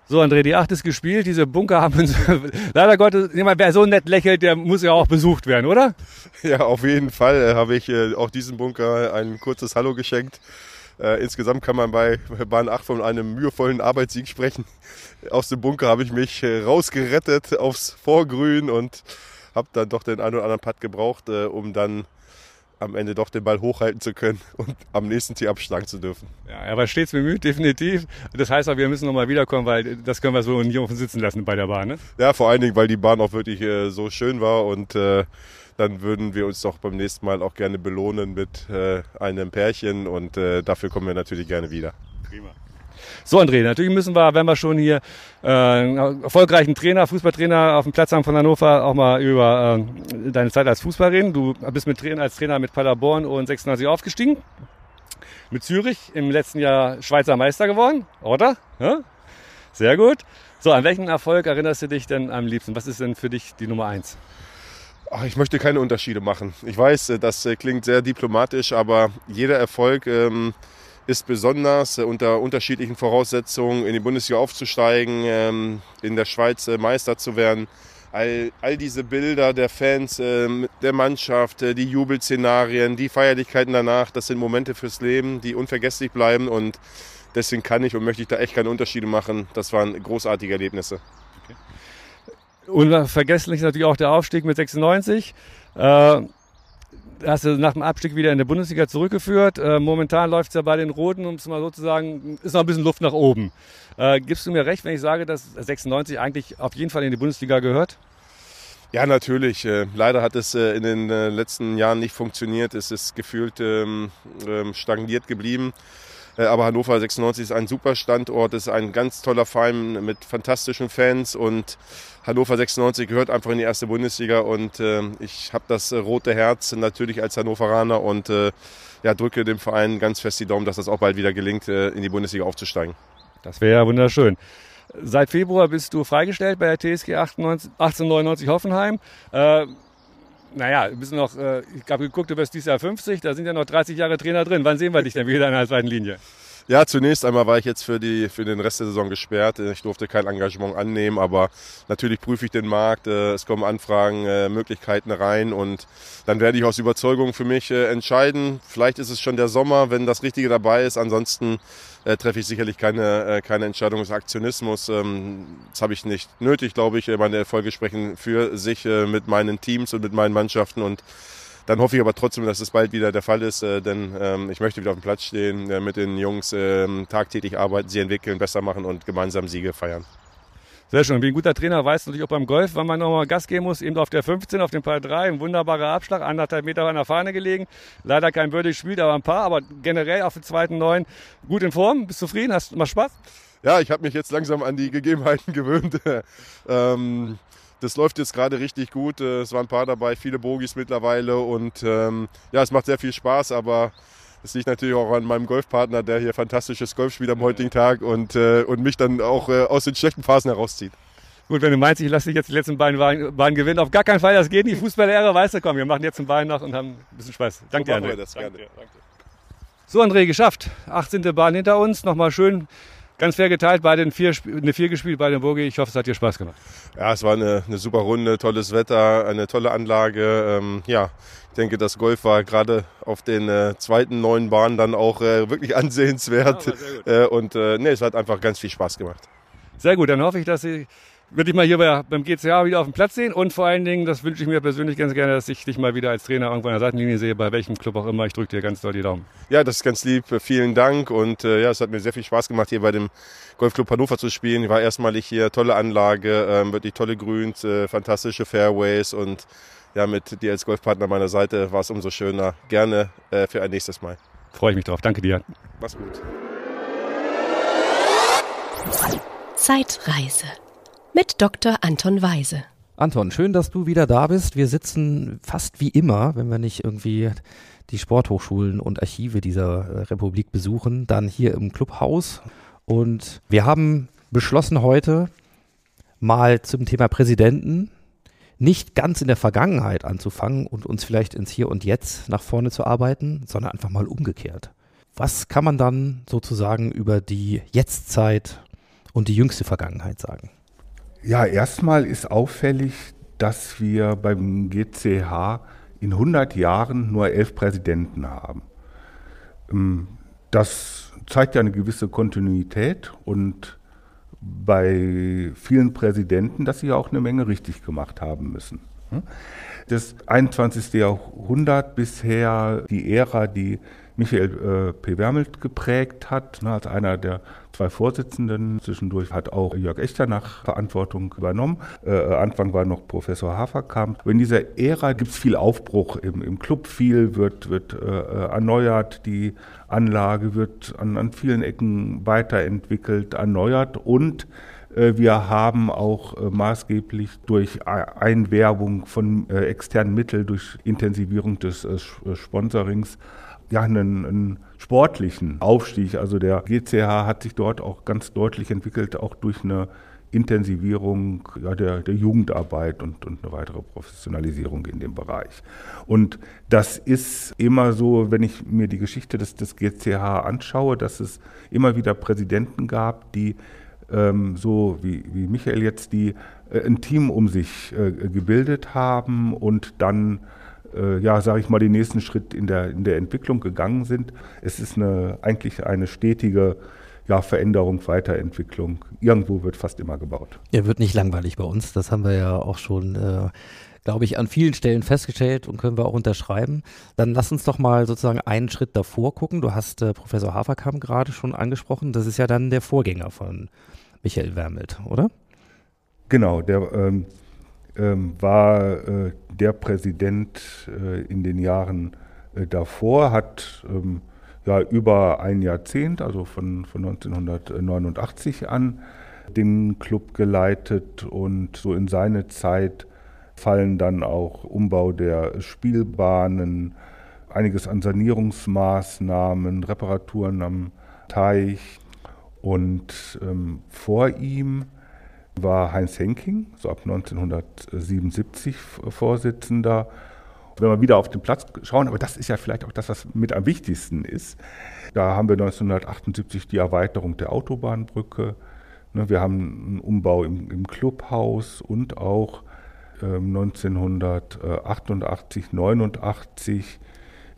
So, André, die 8 ist gespielt. Diese Bunker haben uns, leider Gottes, jemand, wer so nett lächelt, der muss ja auch besucht werden, oder? Ja, auf jeden Fall äh, habe ich äh, auch diesem Bunker ein kurzes Hallo geschenkt. Äh, insgesamt kann man bei Bahn 8 von einem mühevollen Arbeitssieg sprechen. Aus dem Bunker habe ich mich äh, rausgerettet aufs Vorgrün und habe dann doch den einen oder anderen Putt gebraucht, äh, um dann am Ende doch den Ball hochhalten zu können und am nächsten Tee abschlagen zu dürfen. Ja, er war stets bemüht, definitiv. Das heißt auch, wir müssen nochmal wiederkommen, weil das können wir so nicht uns sitzen lassen bei der Bahn. Ne? Ja, vor allen Dingen, weil die Bahn auch wirklich äh, so schön war und äh, dann würden wir uns doch beim nächsten Mal auch gerne belohnen mit äh, einem Pärchen und äh, dafür kommen wir natürlich gerne wieder. Prima. So, André, natürlich müssen wir, wenn wir schon hier äh, einen erfolgreichen Trainer, Fußballtrainer auf dem Platz haben von Hannover, auch mal über äh, deine Zeit als Fußball reden. Du bist mit als Trainer mit Paderborn und 96 aufgestiegen. Mit Zürich im letzten Jahr Schweizer Meister geworden, oder? Ja? Sehr gut. So, an welchen Erfolg erinnerst du dich denn am liebsten? Was ist denn für dich die Nummer eins? Ich möchte keine Unterschiede machen. Ich weiß, äh, das äh, klingt sehr diplomatisch, aber jeder Erfolg ähm, ist besonders äh, unter unterschiedlichen Voraussetzungen in die Bundesliga aufzusteigen, ähm, in der Schweiz äh, Meister zu werden. All, all diese Bilder der Fans, äh, der Mannschaft, äh, die Jubelszenarien, die Feierlichkeiten danach, das sind Momente fürs Leben, die unvergesslich bleiben und deswegen kann ich und möchte ich da echt keine Unterschiede machen. Das waren großartige Erlebnisse. Unvergesslich ist natürlich auch der Aufstieg mit 96. Äh, hast du nach dem Abstieg wieder in der Bundesliga zurückgeführt. Äh, momentan läuft es ja bei den Roten, um es mal so zu sagen, ist noch ein bisschen Luft nach oben. Äh, gibst du mir recht, wenn ich sage, dass 96 eigentlich auf jeden Fall in die Bundesliga gehört? Ja, natürlich. Äh, leider hat es äh, in den äh, letzten Jahren nicht funktioniert. Es ist gefühlt ähm, ähm, stagniert geblieben. Äh, aber Hannover 96 ist ein super Standort, ist ein ganz toller Verein mit fantastischen Fans und Hannover 96 gehört einfach in die erste Bundesliga und äh, ich habe das äh, rote Herz natürlich als Hannoveraner und äh, ja, drücke dem Verein ganz fest die Daumen, dass das auch bald wieder gelingt, äh, in die Bundesliga aufzusteigen. Das wäre ja wunderschön. Seit Februar bist du freigestellt bei der TSG 98, 1899 Hoffenheim. Naja, ein bisschen noch, äh, ich habe geguckt, du wirst dieses Jahr 50, da sind ja noch 30 Jahre Trainer drin. Wann sehen wir dich denn wieder in der zweiten Linie? Ja, zunächst einmal war ich jetzt für, die, für den Rest der Saison gesperrt. Ich durfte kein Engagement annehmen, aber natürlich prüfe ich den Markt. Äh, es kommen Anfragen, äh, Möglichkeiten rein und dann werde ich aus Überzeugung für mich äh, entscheiden. Vielleicht ist es schon der Sommer, wenn das Richtige dabei ist. Ansonsten treffe ich sicherlich keine, keine Entscheidung des Aktionismus. Ähm, das habe ich nicht nötig, glaube ich. Meine Erfolge sprechen für sich mit meinen Teams und mit meinen Mannschaften und Dann hoffe ich aber trotzdem, dass es bald wieder der Fall ist, äh, denn ähm, ich möchte wieder auf dem Platz stehen, äh, mit den Jungs äh, tagtäglich arbeiten, sie entwickeln, besser machen und gemeinsam Siege feiern. Sehr schön. Wie ein guter Trainer weiß natürlich auch beim Golf, wann man nochmal Gas geben muss. Eben auf der 15, auf dem Paar 3, ein wunderbarer Abschlag, anderthalb Meter an der Fahne gelegen. Leider kein Birdie gespielt, aber ein paar. Aber generell auf den zweiten Neun gut in Form. Bist du zufrieden? Hast macht Spaß? Ja, ich habe mich jetzt langsam an die Gegebenheiten gewöhnt. ähm, das läuft jetzt gerade richtig gut. Es waren ein paar dabei, viele Bogies mittlerweile und ähm, ja, es macht sehr viel Spaß, aber das liegt natürlich auch an meinem Golfpartner, der hier fantastisches Golf spielt am heutigen Tag und, äh, und mich dann auch äh, aus den schlechten Phasen herauszieht. Gut, wenn du meinst, ich lasse dich jetzt die letzten beiden Bahnen, gewinnen, auf gar keinen Fall, das geht nicht. Fußballlehrer, weißt du, komm, wir machen jetzt einen Bein noch und haben ein bisschen Spaß. Danke so dir, André. Das, danke. Danke. So, André, geschafft. 18. Bahn hinter uns, nochmal schön ganz fair geteilt, bei den vier, eine vier gespielt bei den Bogi. Ich hoffe, es hat dir Spaß gemacht. Ja, es war eine, eine super Runde, tolles Wetter, eine tolle Anlage. Ähm, ja, ich denke, das Golf war gerade auf den äh, zweiten neuen Bahnen dann auch äh, wirklich ansehenswert. Ja, äh, und äh, nee, es hat einfach ganz viel Spaß gemacht. Sehr gut, dann hoffe ich, dass Sie würde ich mal hier bei, beim GCA wieder auf dem Platz sehen und vor allen Dingen, das wünsche ich mir persönlich ganz gerne, dass ich dich mal wieder als Trainer irgendwo an der Seitenlinie sehe, bei welchem Club auch immer. Ich drücke dir ganz doll die Daumen. Ja, das ist ganz lieb. Vielen Dank und äh, ja, es hat mir sehr viel Spaß gemacht, hier bei dem Golfclub Hannover zu spielen. Ich war erstmalig hier, tolle Anlage, ähm, wirklich tolle Grüns, äh, fantastische Fairways und ja, mit dir als Golfpartner an meiner Seite war es umso schöner. Gerne äh, für ein nächstes Mal. Freue ich mich drauf. Danke dir. Mach's gut. Zeitreise mit Dr. Anton Weise. Anton, schön, dass du wieder da bist. Wir sitzen fast wie immer, wenn wir nicht irgendwie die Sporthochschulen und Archive dieser äh, Republik besuchen, dann hier im Clubhaus. Und wir haben beschlossen heute mal zum Thema Präsidenten nicht ganz in der Vergangenheit anzufangen und uns vielleicht ins Hier und Jetzt nach vorne zu arbeiten, sondern einfach mal umgekehrt. Was kann man dann sozusagen über die Jetztzeit und die jüngste Vergangenheit sagen? Ja, erstmal ist auffällig, dass wir beim GCH in 100 Jahren nur elf Präsidenten haben. Ähm, das zeigt ja eine gewisse Kontinuität und bei vielen Präsidenten, dass sie auch eine Menge richtig gemacht haben müssen. Hm? Das 21. Jahrhundert bisher die Ära, die Michael äh, P. Wermelt geprägt hat, ne, als einer der zwei Vorsitzenden. Zwischendurch hat auch Jörg Echternach Verantwortung übernommen. Äh, Anfang war noch Professor Haferkamp. In dieser Ära gibt es viel Aufbruch im, im Club. Viel wird, wird äh, erneuert. Die Anlage wird an, an vielen Ecken weiterentwickelt, erneuert und äh, wir haben auch äh, maßgeblich durch Einwerbung von äh, externen Mitteln, durch Intensivierung des Sponsorings ja, einen, einen, sportlichen Aufstieg. Also der GCH hat sich dort auch ganz deutlich entwickelt, auch durch eine Intensivierung ja, der, der Jugendarbeit und, und eine weitere Professionalisierung in dem Bereich. Und das ist immer so, wenn ich mir die Geschichte des, des GCH anschaue, dass es immer wieder Präsidenten gab, die ähm, so wie, wie Michael jetzt, die äh, ein Team um sich äh, gebildet haben und dann äh, ja, sage ich mal, den nächsten Schritt in der, in der Entwicklung gegangen sind. Es ist eine, eigentlich eine stetige ja, Veränderung, Weiterentwicklung. Irgendwo wird fast immer gebaut. Er wird nicht langweilig bei uns. Das haben wir ja auch schon, äh, glaube ich, an vielen Stellen festgestellt und können wir auch unterschreiben. Dann lass uns doch mal sozusagen einen Schritt davor gucken. Du hast äh, Professor Haferkamp gerade schon angesprochen. Das ist ja dann der Vorgänger von Michael Wermelt, oder? Genau, der ähm, ähm, war äh, der Präsident äh, in den Jahren äh, davor, hat ähm, ja über ein Jahrzehnt, also von, von 1989 an, den Club geleitet und so in seine Zeit fallen dann auch Umbau der Spielbahnen, einiges an Sanierungsmaßnahmen, Reparaturen am Teich und ähm, vor ihm war Heinz Henking, so ab 1977 Vorsitzender. Wenn wir wieder auf den Platz schauen, aber das ist ja vielleicht auch das, was mit am wichtigsten ist. Da haben wir 1978 die Erweiterung der Autobahnbrücke. Ne, wir haben einen Umbau im, im Clubhaus und auch 1988, ähm, 89,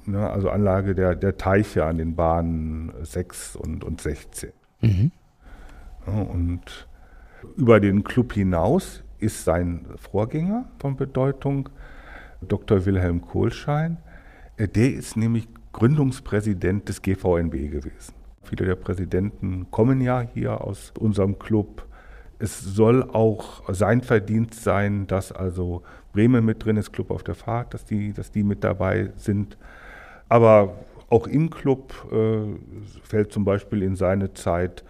ne, also Anlage der, der Teiche an den Bahnen 6 und, und 16. Mhm. und über den Club hinaus ist sein Vorgänger von Bedeutung, Dr. Wilhelm Kohlschein. Äh, der ist nämlich Gründungspräsident des GVNB gewesen. Viele der Präsidenten kommen ja hier aus unserem Club. Es soll auch sein Verdienst sein, dass also Bremen mit drin ist, Club auf der Fahrt, dass die, dass die mit dabei sind. Aber auch im Club äh, fällt zum Beispiel in seine Zeit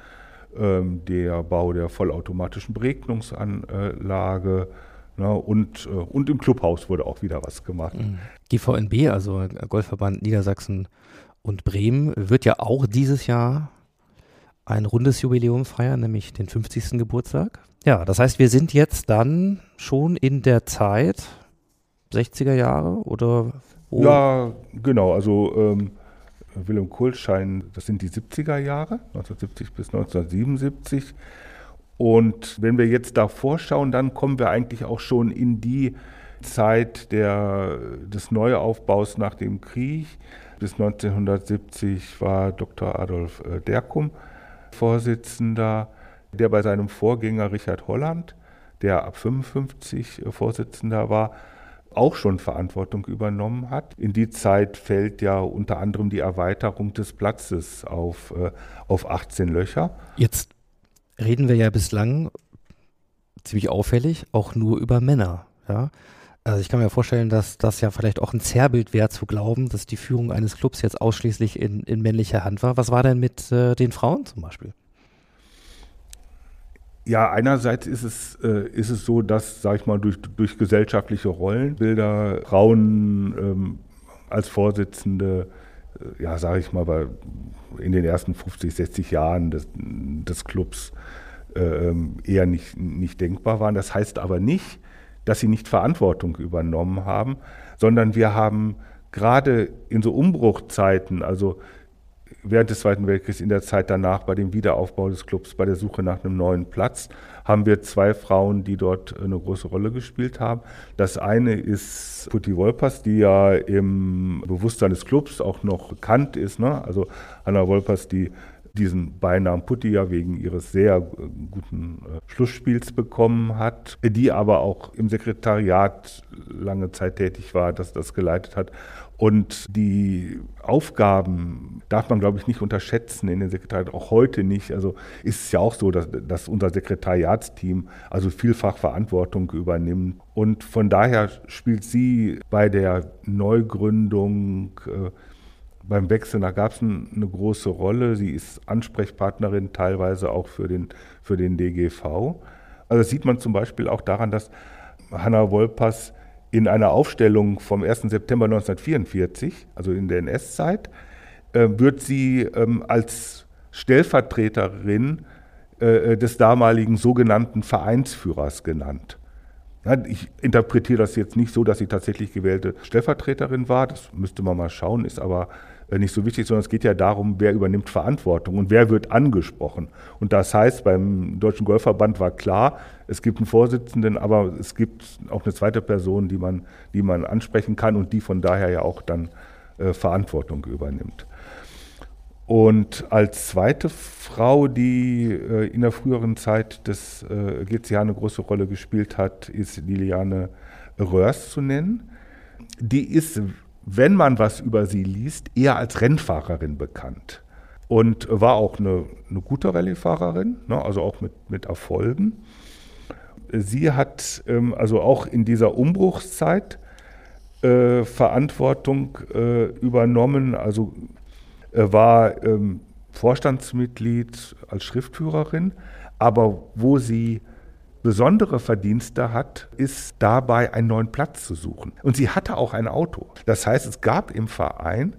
der Bau der vollautomatischen Beregnungsanlage. Ne, und, äh, und im Clubhaus wurde auch wieder was gemacht. Mhm. GVNB, also Golfverband Niedersachsen und Bremen, wird ja auch dieses Jahr ein rundes Jubiläum feiern, nämlich den 50. Geburtstag. Ja, das heißt, wir sind jetzt dann schon in der Zeit 60er Jahre oder wo? Ja, genau. Also ähm, Wilhelm Kohlschein, das sind die 70er Jahre, 1970 bis 1977. Und wenn wir jetzt da vorschauen, dann kommen wir eigentlich auch schon in die Zeit der, des Neuaufbaus nach dem Krieg. Bis 1970 war Dr. Adolf äh, Derkum Vorsitzender, der bei seinem Vorgänger Richard Holland, der ab 55 äh, Vorsitzender war, auch schon Verantwortung übernommen hat. In die Zeit fällt ja unter anderem die Erweiterung des Platzes auf, äh, auf 18 Löcher. Jetzt reden wir ja bislang ziemlich auffällig auch nur über Männer. Ja? Also ich kann mir vorstellen, dass das ja vielleicht auch ein Zerrbild wäre zu glauben, dass die Führung eines Clubs jetzt ausschließlich in, in männlicher Hand war. Was war denn mit äh, den Frauen zum Beispiel? Ja, einerseits ist es, äh, ist es so, dass, sag ich mal, durch, durch gesellschaftliche Rollenbilder Frauen ähm, als Vorsitzende, äh, ja, sage ich mal, bei, in den ersten 50, 60 Jahren des, des Clubs äh, ähm, eher nicht, nicht denkbar waren. Das heißt aber nicht, dass sie nicht Verantwortung übernommen haben, sondern wir haben gerade in so Umbruchzeiten, also während des Zweiten Weltkriegs, in der Zeit danach, bei dem Wiederaufbau des Clubs, bei der Suche nach einem neuen Platz, haben wir zwei Frauen, die dort eine große Rolle gespielt haben. Das eine ist Putti Wolpers, die ja im Bewusstsein des Clubs auch noch bekannt ist. Ne? Also Hanna Wolpers, die diesen Beinamen Putti ja wegen ihres sehr guten äh, Schlussspiels bekommen hat, die aber auch im Sekretariat lange Zeit tätig war, das das geleitet hat und die Aufgaben darf man, glaube ich, nicht unterschätzen in den Sekretariat, auch heute nicht. Also ist es ja auch so, dass, dass unser Sekretariatsteam also vielfach Verantwortung übernimmt. Und von daher spielt sie bei der Neugründung, äh, beim Wechsel nach Gabsen eine große Rolle. Sie ist Ansprechpartnerin teilweise auch für den, für den DGV. Also das sieht man zum Beispiel auch daran, dass Hanna Wolpers in einer Aufstellung vom 1. September 1944, also in der NS-Zeit, äh, wird sie ähm, als Stellvertreterin äh, des damaligen sogenannten Vereinsführers genannt. Ja, ich interpretiere das jetzt nicht so, dass sie tatsächlich gewählte Stellvertreterin war, das müsste man mal schauen, ist aber äh, nicht so wichtig, sondern es geht ja darum, wer übernimmt Verantwortung und wer wird angesprochen. Und das heißt, beim Deutschen Golfverband war klar, es gibt einen Vorsitzenden, aber es gibt auch eine zweite Person, die man, die man ansprechen kann und die von daher ja auch dann äh, Verantwortung übernimmt. Und als zweite Frau, die äh, in der früheren Zeit des äh, GCH eine große Rolle gespielt hat, ist Liliane Röhrs zu nennen. Die ist wenn man was über sie liest, eher als Rennfahrerin bekannt. Und war auch eine, eine gute Rallyefahrerin, ne, also auch mit, mit Erfolgen. Sie hat ähm, also auch in dieser Umbruchszeit äh, Verantwortung äh, übernommen, also äh, war ähm, Vorstandsmitglied als Schriftführerin, aber wo sie besondere Verdienste hat, ist dabei einen neuen Platz zu suchen. Und sie hatte auch ein Auto. Das heißt, es gab im Verein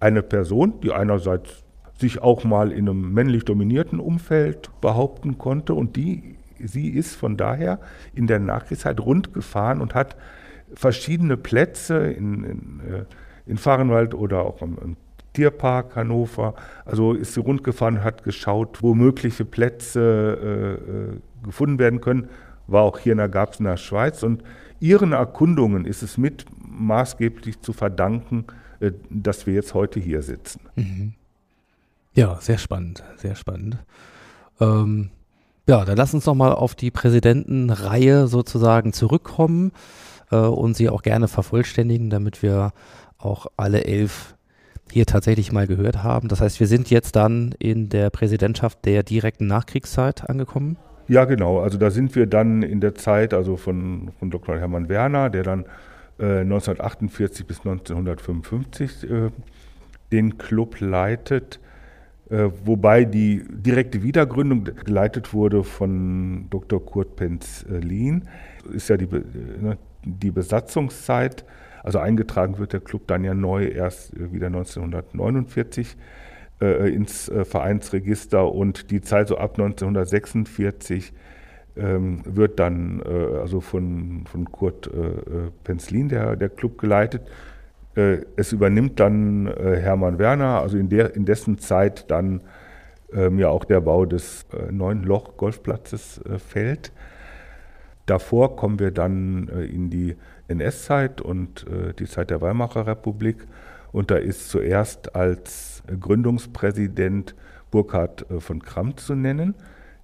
eine Person, die einerseits sich auch mal in einem männlich dominierten Umfeld behaupten konnte und die, sie ist von daher in der Nachkriegszeit rund gefahren und hat verschiedene Plätze in, in, äh, in Fahrenwald oder auch im, im Tierpark Hannover. Also ist sie rundgefahren und hat geschaut, wo mögliche Plätze äh, äh gefunden werden können, war auch hier in der Schweiz. Und ihren Erkundungen ist es mit maßgeblich zu verdanken, äh, dass wir jetzt heute hier sitzen. Mhm. Ja, sehr spannend, sehr spannend. Ähm, ja, dann lass uns noch mal auf die Präsidentenreihe sozusagen zurückkommen. äh, und sie auch gerne vervollständigen, damit wir auch alle elf hier tatsächlich mal gehört haben. Das heißt, wir sind jetzt dann in der Präsidentschaft der direkten Nachkriegszeit angekommen. Ja, genau. Also da sind wir dann in der Zeit, also von, von Dr. Hermann Werner, der dann äh, 1948 bis 1955 äh, den Club leitet, äh, wobei die direkte Wiedergründung geleitet wurde von Dr. Kurt Penzlin. Ist ja die, ne, die Besatzungszeit. Also eingetragen wird der Club dann ja neu erst wieder 1949 äh, ins äh, Vereinsregister und die Zeit so ab 1946 ähm, wird dann äh, also von, von Kurt äh, äh, Penzlin der, der Club geleitet. Äh, es übernimmt dann Hermann Werner, also in, der, in dessen Zeit dann ähm, ja auch der Bau des neuen Loch-Golfplatzes fällt. Davor kommen wir dann in die NS-Zeit und die Zeit der Weimarer Republik. Und da ist zuerst als Gründungspräsident Burkhard äh, von Kramm zu nennen,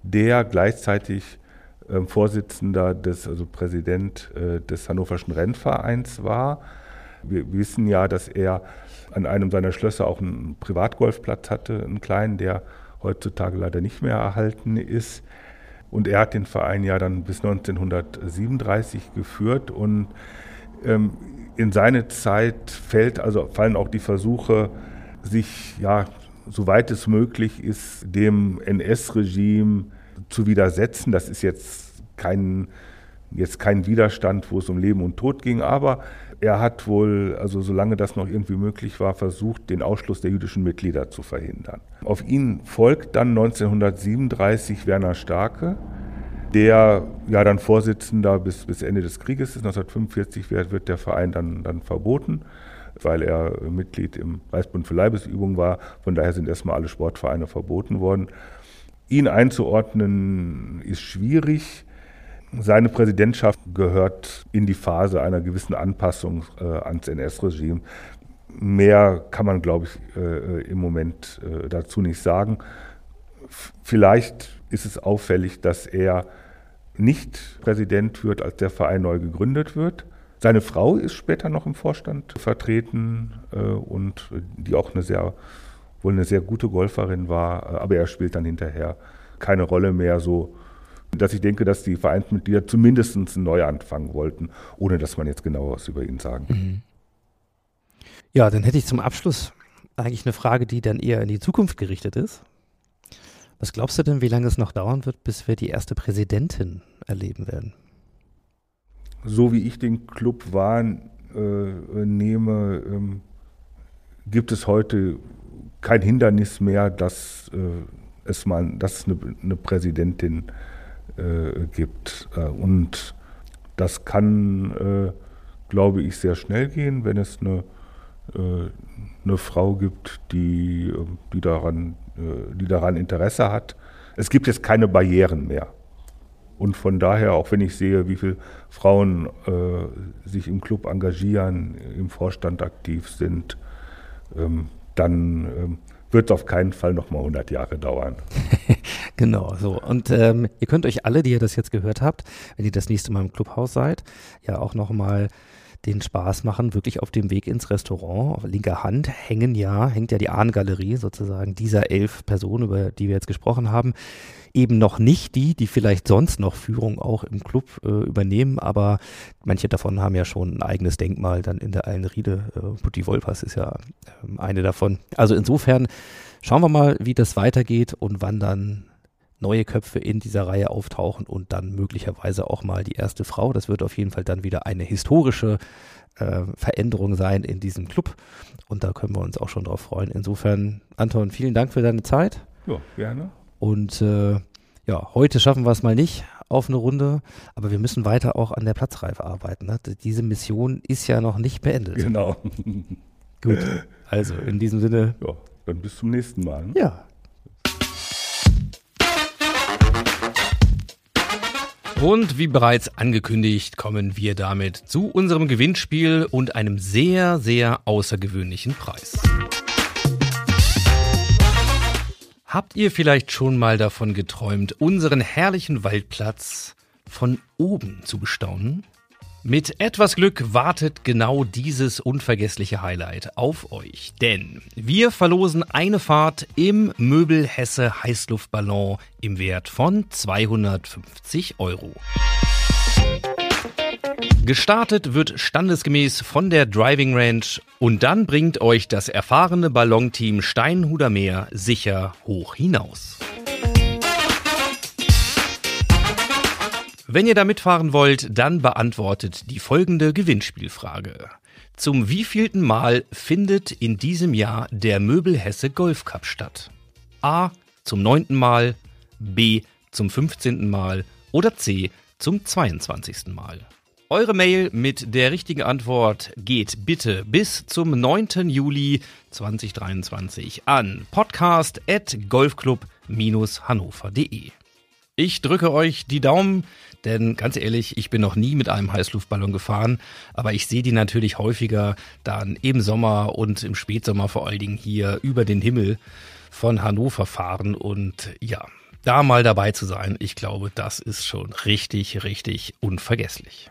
der gleichzeitig äh, Vorsitzender des, also Präsident äh, des Hannoverschen Rennvereins war. Wir wissen ja, dass er an einem seiner Schlösser auch einen Privatgolfplatz hatte, einen kleinen, der heutzutage leider nicht mehr erhalten ist. Und er hat den Verein ja dann bis 1937 geführt und ähm, in seine Zeit fällt also fallen auch die Versuche, sich ja soweit es möglich ist, dem NS-Regime zu widersetzen. Das ist jetzt kein jetzt kein Widerstand, wo es um Leben und Tod ging, aber er hat wohl, also solange das noch irgendwie möglich war, versucht, den Ausschluss der jüdischen Mitglieder zu verhindern. Auf ihn folgt dann 1937 Werner Starke, der ja dann Vorsitzender bis, bis Ende des Krieges ist. 1945 wird, wird der Verein dann, dann verboten, weil er Mitglied im Reichsbund für Leibesübung war. Von daher sind erstmal alle Sportvereine verboten worden. Ihn einzuordnen ist schwierig. Seine Präsidentschaft gehört in die Phase einer gewissen Anpassung äh, ans NS-Regime. Mehr kann man, glaube ich, äh, im Moment äh, dazu nicht sagen. F vielleicht ist es auffällig, dass er nicht Präsident wird, als der Verein neu gegründet wird. Seine Frau ist später noch im Vorstand vertreten äh, und die auch eine sehr, wohl eine sehr gute Golferin war, aber er spielt dann hinterher keine Rolle mehr so dass ich denke, dass die Vereinsmitglieder zumindest einen Neuanfang wollten, ohne dass man jetzt genau was über ihn sagen kann. Mhm. Ja, dann hätte ich zum Abschluss eigentlich eine Frage, die dann eher in die Zukunft gerichtet ist. Was glaubst du denn, wie lange es noch dauern wird, bis wir die erste Präsidentin erleben werden? So wie ich den Club wahrnehme, ähm, gibt es heute kein Hindernis mehr, dass äh, es mal, dass es eine, Präsidentin äh, gibt. Äh, und das kann, äh, glaube ich, sehr schnell gehen, wenn es eine, äh, eine Frau gibt, die, äh, die, daran, die daran Interesse hat. Es gibt jetzt keine Barrieren mehr. Und von daher, auch wenn ich sehe, wie viele Frauen äh, sich im Club engagieren, im Vorstand aktiv sind, ähm, dann ähm, wird es auf keinen Fall nochmal 100 Jahre dauern. genau, so. Und ähm, ihr könnt euch alle, die ihr das jetzt gehört habt, wenn ihr das nächste Mal im Clubhaus seid, ja auch nochmal den Spaß machen, wirklich auf dem Weg ins Restaurant. Auf linker Hand hängen ja, hängt ja die Ahnengalerie sozusagen dieser elf Personen, über die wir jetzt gesprochen haben. Eben noch nicht die, die vielleicht sonst noch Führung auch im Club äh, übernehmen, aber manche davon haben ja schon ein eigenes Denkmal dann in der Eilenriede. Äh, Putti Wolpers ist ja äh, eine davon. Also insofern schauen wir mal, wie das weitergeht und wann dann neue Köpfe in dieser Reihe auftauchen und dann möglicherweise auch mal die erste Frau. Das wird auf jeden Fall dann wieder eine historische äh, Veränderung sein in diesem Club. Und da können wir uns auch schon drauf freuen. Insofern, Anton, vielen Dank für deine Zeit. Ja, gerne. Und äh, ja, heute schaffen wir es mal nicht auf eine Runde, aber wir müssen weiter auch an der Platzreife arbeiten. Ne? Diese Mission ist ja noch nicht beendet. Genau. Gut, also in diesem Sinne. Ja, dann bis zum nächsten Mal. Ne? Ja, Und wie bereits angekündigt, kommen wir damit zu unserem Gewinnspiel und einem sehr, sehr außergewöhnlichen Preis. Habt ihr vielleicht schon mal davon geträumt, unseren herrlichen Waldplatz von oben zu bestaunen? Mit etwas Glück wartet genau dieses unvergessliche Highlight auf euch, denn wir verlosen eine Fahrt im Möbel Hesse Heißluftballon im Wert von 250 Euro. Gestartet wird standesgemäß von der Driving Ranch und dann bringt euch das erfahrene Ballonteam Steinhuder Meer sicher hoch hinaus. Wenn ihr da mitfahren wollt, dann beantwortet die folgende Gewinnspielfrage. Zum wievielten Mal findet in diesem Jahr der Möbelhesse Golf Cup statt? A. Zum neunten Mal, B. Zum 15. Mal oder C. Zum 22. Mal. Eure Mail mit der richtigen Antwort geht bitte bis zum 9. Juli 2023 an podcast.golfclub-hannover.de. Ich drücke euch die Daumen, denn ganz ehrlich, ich bin noch nie mit einem Heißluftballon gefahren, aber ich sehe die natürlich häufiger dann im Sommer und im Spätsommer vor allen Dingen hier über den Himmel von Hannover fahren und ja, da mal dabei zu sein, ich glaube, das ist schon richtig, richtig unvergesslich.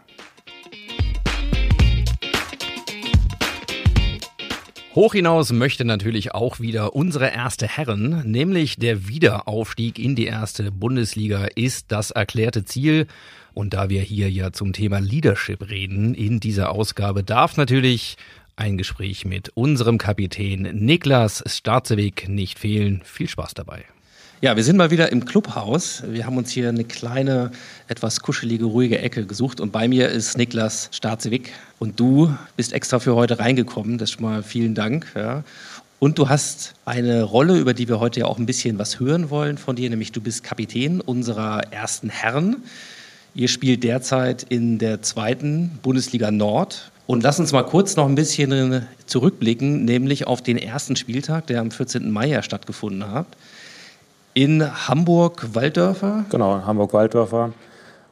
Hoch hinaus möchte natürlich auch wieder unsere erste Herren, nämlich der Wiederaufstieg in die erste Bundesliga ist das erklärte Ziel. Und da wir hier ja zum Thema Leadership reden, in dieser Ausgabe darf natürlich ein Gespräch mit unserem Kapitän Niklas Starzewig nicht fehlen. Viel Spaß dabei. Ja, wir sind mal wieder im Clubhaus. Wir haben uns hier eine kleine, etwas kuschelige, ruhige Ecke gesucht. Und bei mir ist Niklas Starzewig. Und du bist extra für heute reingekommen. Das schon mal vielen Dank. Ja. Und du hast eine Rolle, über die wir heute ja auch ein bisschen was hören wollen von dir, nämlich du bist Kapitän unserer ersten Herren. Ihr spielt derzeit in der zweiten Bundesliga Nord. Und lass uns mal kurz noch ein bisschen zurückblicken, nämlich auf den ersten Spieltag, der am 14. Mai ja stattgefunden hat in Hamburg-Walddörfer? Genau, in Hamburg-Walddörfer.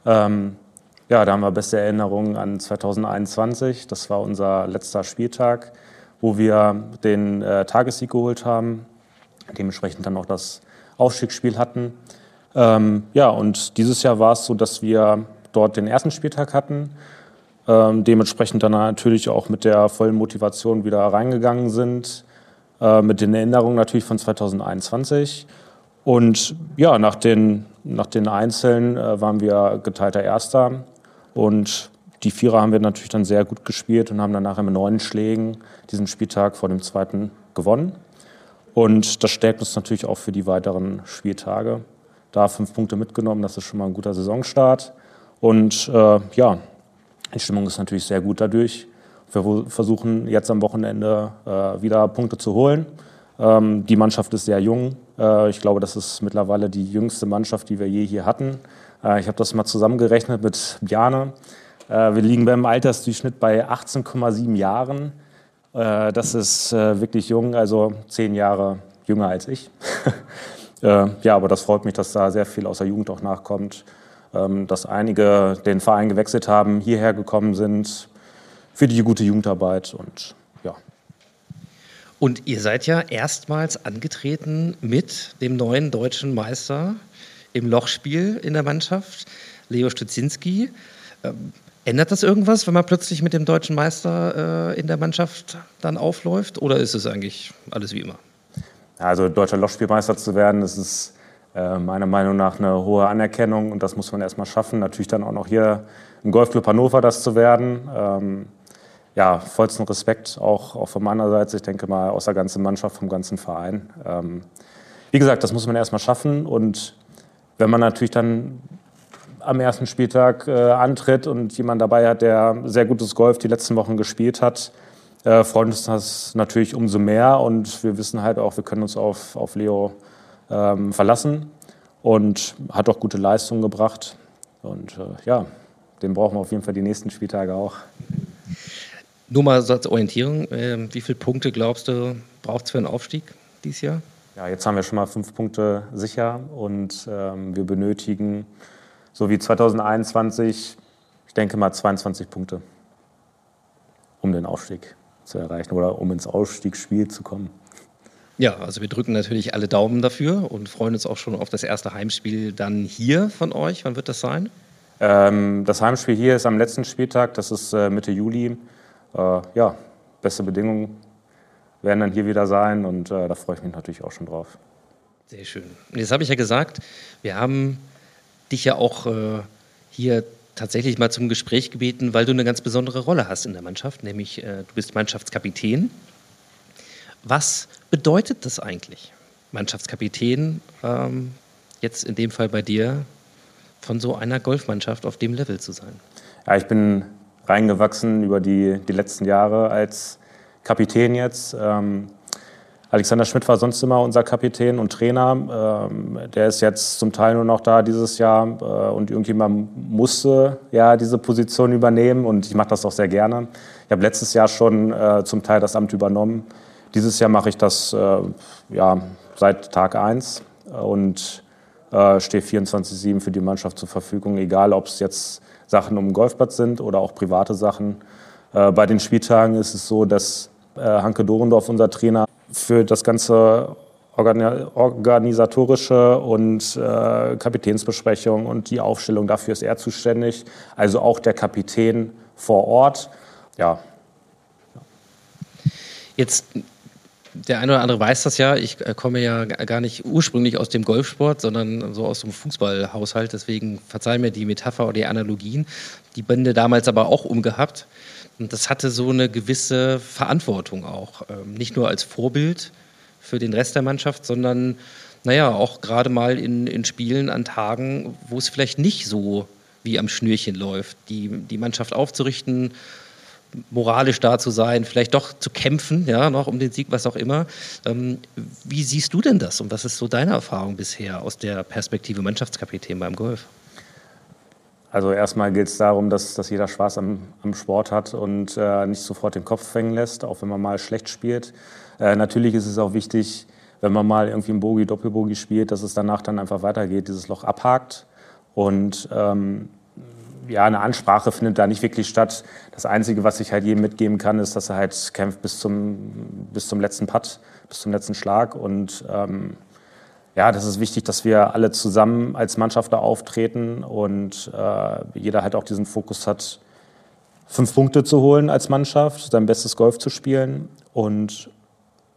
Ähm, ja, da haben wir beste Erinnerungen an 2021. Das war unser letzter Spieltag, wo wir den äh, Tagessieg geholt haben, dementsprechend dann auch das Aufstiegsspiel hatten. Ähm, ja, und dieses Jahr war es so, dass wir dort den ersten Spieltag hatten, ähm, dementsprechend dann natürlich auch mit der vollen Motivation wieder reingegangen sind, äh, mit den Erinnerungen natürlich von 2021 und ja, nach den, nach den Einzelnen äh, waren wir geteilter Erster. Und die Vierer haben wir natürlich dann sehr gut gespielt und haben dann nachher mit neun Schlägen diesen Spieltag vor dem zweiten gewonnen. Und das stärkt uns natürlich auch für die weiteren Spieltage. Da fünf Punkte mitgenommen, das ist schon mal ein guter Saisonstart. Und äh, ja, die Stimmung ist natürlich sehr gut dadurch. Wir versuchen jetzt am Wochenende äh, wieder Punkte zu holen. Ähm, die Mannschaft ist sehr jung. Äh, ich glaube, das ist mittlerweile die jüngste Mannschaft, die wir je hier hatten. Äh, ich habe das mal zusammengerechnet mit Bjane. Äh, wir liegen beim Altersdurchschnitt bei 18,7 Jahren. Das ist wirklich jung, also zehn Jahre jünger als ich. Ja, aber das freut mich, dass da sehr viel aus der Jugend auch nachkommt. Ähm, dass einige den Verein gewechselt haben, hierher gekommen sind für die gute Jugendarbeit und und ihr seid ja erstmals angetreten mit dem neuen deutschen Meister im Lochspiel in der Mannschaft, Leo Stutzinski. Ähm, ändert das irgendwas, wenn man plötzlich mit dem deutschen Meister äh, in der Mannschaft dann aufläuft? Oder ist es eigentlich alles wie immer? Also deutscher Lochspielmeister zu werden, das ist äh, meiner Meinung nach eine hohe Anerkennung und das muss man erstmal schaffen. Natürlich dann auch noch hier im Golfclub Hannover das zu werden. Ähm, ja, vollsten Respekt auch, auch von meiner Seite. Ich denke mal aus der ganzen Mannschaft, vom ganzen Verein. Ähm, wie gesagt, das muss man erstmal schaffen. Und wenn man natürlich dann am ersten Spieltag äh, antritt und jemand dabei hat, der sehr gutes Golf die letzten Wochen gespielt hat, äh, freut uns das natürlich umso mehr. Und wir wissen halt auch, wir können uns auf, auf Leo ähm, verlassen und hat auch gute Leistungen gebracht. Und äh, ja, den brauchen wir auf jeden Fall die nächsten Spieltage auch. Nur mal so als Orientierung, äh, wie viele Punkte glaubst du, braucht es für einen Aufstieg dieses Jahr? Ja, jetzt haben wir schon mal fünf Punkte sicher und ähm, wir benötigen, so wie 2021, ich denke mal 22 Punkte, um den Aufstieg zu erreichen oder um ins Aufstiegsspiel zu kommen. Ja, also wir drücken natürlich alle Daumen dafür und freuen uns auch schon auf das erste Heimspiel dann hier von euch. Wann wird das sein? Ähm, das Heimspiel hier ist am letzten Spieltag, das ist äh, Mitte Juli. Äh, ja, beste Bedingungen werden dann hier wieder sein und äh, da freue ich mich natürlich auch schon drauf. Sehr schön. Jetzt habe ich ja gesagt, wir haben dich ja auch äh, hier tatsächlich mal zum Gespräch gebeten, weil du eine ganz besondere Rolle hast in der Mannschaft, nämlich äh, du bist Mannschaftskapitän. Was bedeutet das eigentlich, Mannschaftskapitän, ähm, jetzt in dem Fall bei dir, von so einer Golfmannschaft auf dem Level zu sein? Ja, ich bin reingewachsen über die, die letzten Jahre als Kapitän jetzt. Ähm, Alexander Schmidt war sonst immer unser Kapitän und Trainer. Ähm, der ist jetzt zum Teil nur noch da dieses Jahr äh, und irgendjemand musste ja diese Position übernehmen und ich mache das auch sehr gerne. Ich habe letztes Jahr schon äh, zum Teil das Amt übernommen. Dieses Jahr mache ich das äh, ja, seit Tag 1 und äh, stehe 24-7 für die Mannschaft zur Verfügung, egal ob es jetzt Sachen um den Golfplatz sind oder auch private Sachen. Äh, bei den Spieltagen ist es so, dass äh, Hanke Dorendorf, unser Trainer, für das ganze organisatorische und äh, Kapitänsbesprechung und die Aufstellung, dafür ist er zuständig. Also auch der Kapitän vor Ort. Ja. Jetzt der eine oder andere weiß das ja. Ich äh, komme ja gar nicht ursprünglich aus dem Golfsport, sondern so aus dem Fußballhaushalt. Deswegen verzeih mir die Metapher oder die Analogien. Die Bände damals aber auch umgehabt. Und das hatte so eine gewisse Verantwortung auch. Ähm, nicht nur als Vorbild für den Rest der Mannschaft, sondern naja, auch gerade mal in, in Spielen an Tagen, wo es vielleicht nicht so wie am Schnürchen läuft, die, die Mannschaft aufzurichten, moralisch da zu sein, vielleicht doch zu kämpfen, ja, noch um den Sieg, was auch immer. Ähm, wie siehst du denn das und was ist so deine Erfahrung bisher aus der Perspektive Mannschaftskapitän beim Golf? Also erstmal geht es darum, dass, dass jeder Spaß am, am Sport hat und äh, nicht sofort den Kopf fängen lässt, auch wenn man mal schlecht spielt. Äh, natürlich ist es auch wichtig, wenn man mal irgendwie ein Bogie, Doppelbogie spielt, dass es danach dann einfach weitergeht, dieses Loch abhakt und ähm, ja, eine Ansprache findet da nicht wirklich statt. Das Einzige, was ich halt jedem mitgeben kann, ist, dass er halt kämpft bis zum, bis zum letzten Putt, bis zum letzten Schlag. Und ähm, ja, das ist wichtig, dass wir alle zusammen als Mannschaft da auftreten und äh, jeder halt auch diesen Fokus hat, fünf Punkte zu holen als Mannschaft, sein bestes Golf zu spielen. Und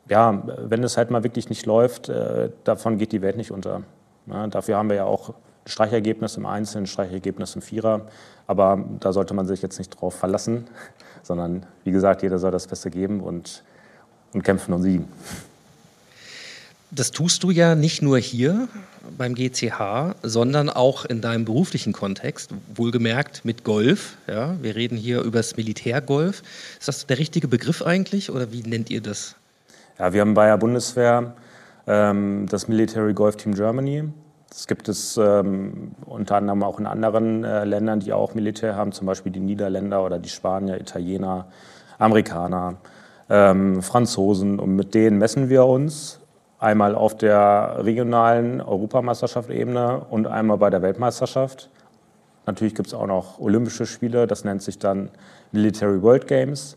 ja, wenn es halt mal wirklich nicht läuft, äh, davon geht die Welt nicht unter. Ja, dafür haben wir ja auch Streichergebnis im Einzelnen, Streichergebnis im Vierer. Aber da sollte man sich jetzt nicht drauf verlassen, sondern wie gesagt, jeder soll das Beste geben und, und kämpfen und siegen. Das tust du ja nicht nur hier beim GCH, sondern auch in deinem beruflichen Kontext, wohlgemerkt mit Golf. Ja, wir reden hier über das Militärgolf. Ist das der richtige Begriff eigentlich oder wie nennt ihr das? Ja, wir haben bei der Bundeswehr ähm, das Military Golf Team Germany. Das gibt es ähm, unter anderem auch in anderen äh, Ländern, die auch Militär haben, zum Beispiel die Niederländer oder die Spanier, Italiener, Amerikaner, ähm, Franzosen. Und mit denen messen wir uns einmal auf der regionalen Europameisterschaft-Ebene und einmal bei der Weltmeisterschaft. Natürlich gibt es auch noch Olympische Spiele, das nennt sich dann Military World Games.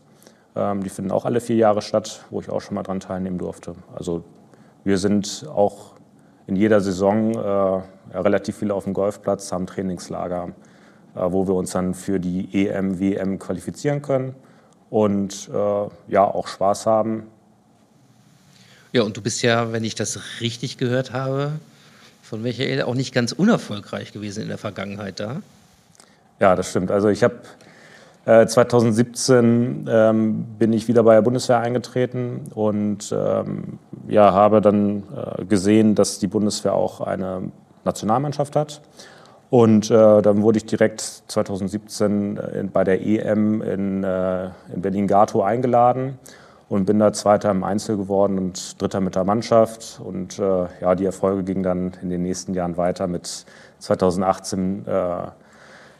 Ähm, die finden auch alle vier Jahre statt, wo ich auch schon mal dran teilnehmen durfte. Also wir sind auch in jeder Saison äh, relativ viel auf dem Golfplatz, haben Trainingslager, äh, wo wir uns dann für die EM, WM qualifizieren können und äh, ja auch Spaß haben. Ja, und du bist ja, wenn ich das richtig gehört habe, von Michael auch nicht ganz unerfolgreich gewesen in der Vergangenheit da. Ja, das stimmt. Also ich habe 2017 äh, ähm, bin ich wieder bei der Bundeswehr eingetreten und ähm, ja, habe dann äh, gesehen, dass die Bundeswehr auch eine Nationalmannschaft hat. Und äh, dann wurde ich direkt 2017 äh, bei der EM in, äh, in Berlin-Gato eingeladen und bin da Zweiter im Einzel geworden und Dritter mit der Mannschaft. Und äh, ja, die Erfolge gingen dann in den nächsten Jahren weiter mit 2018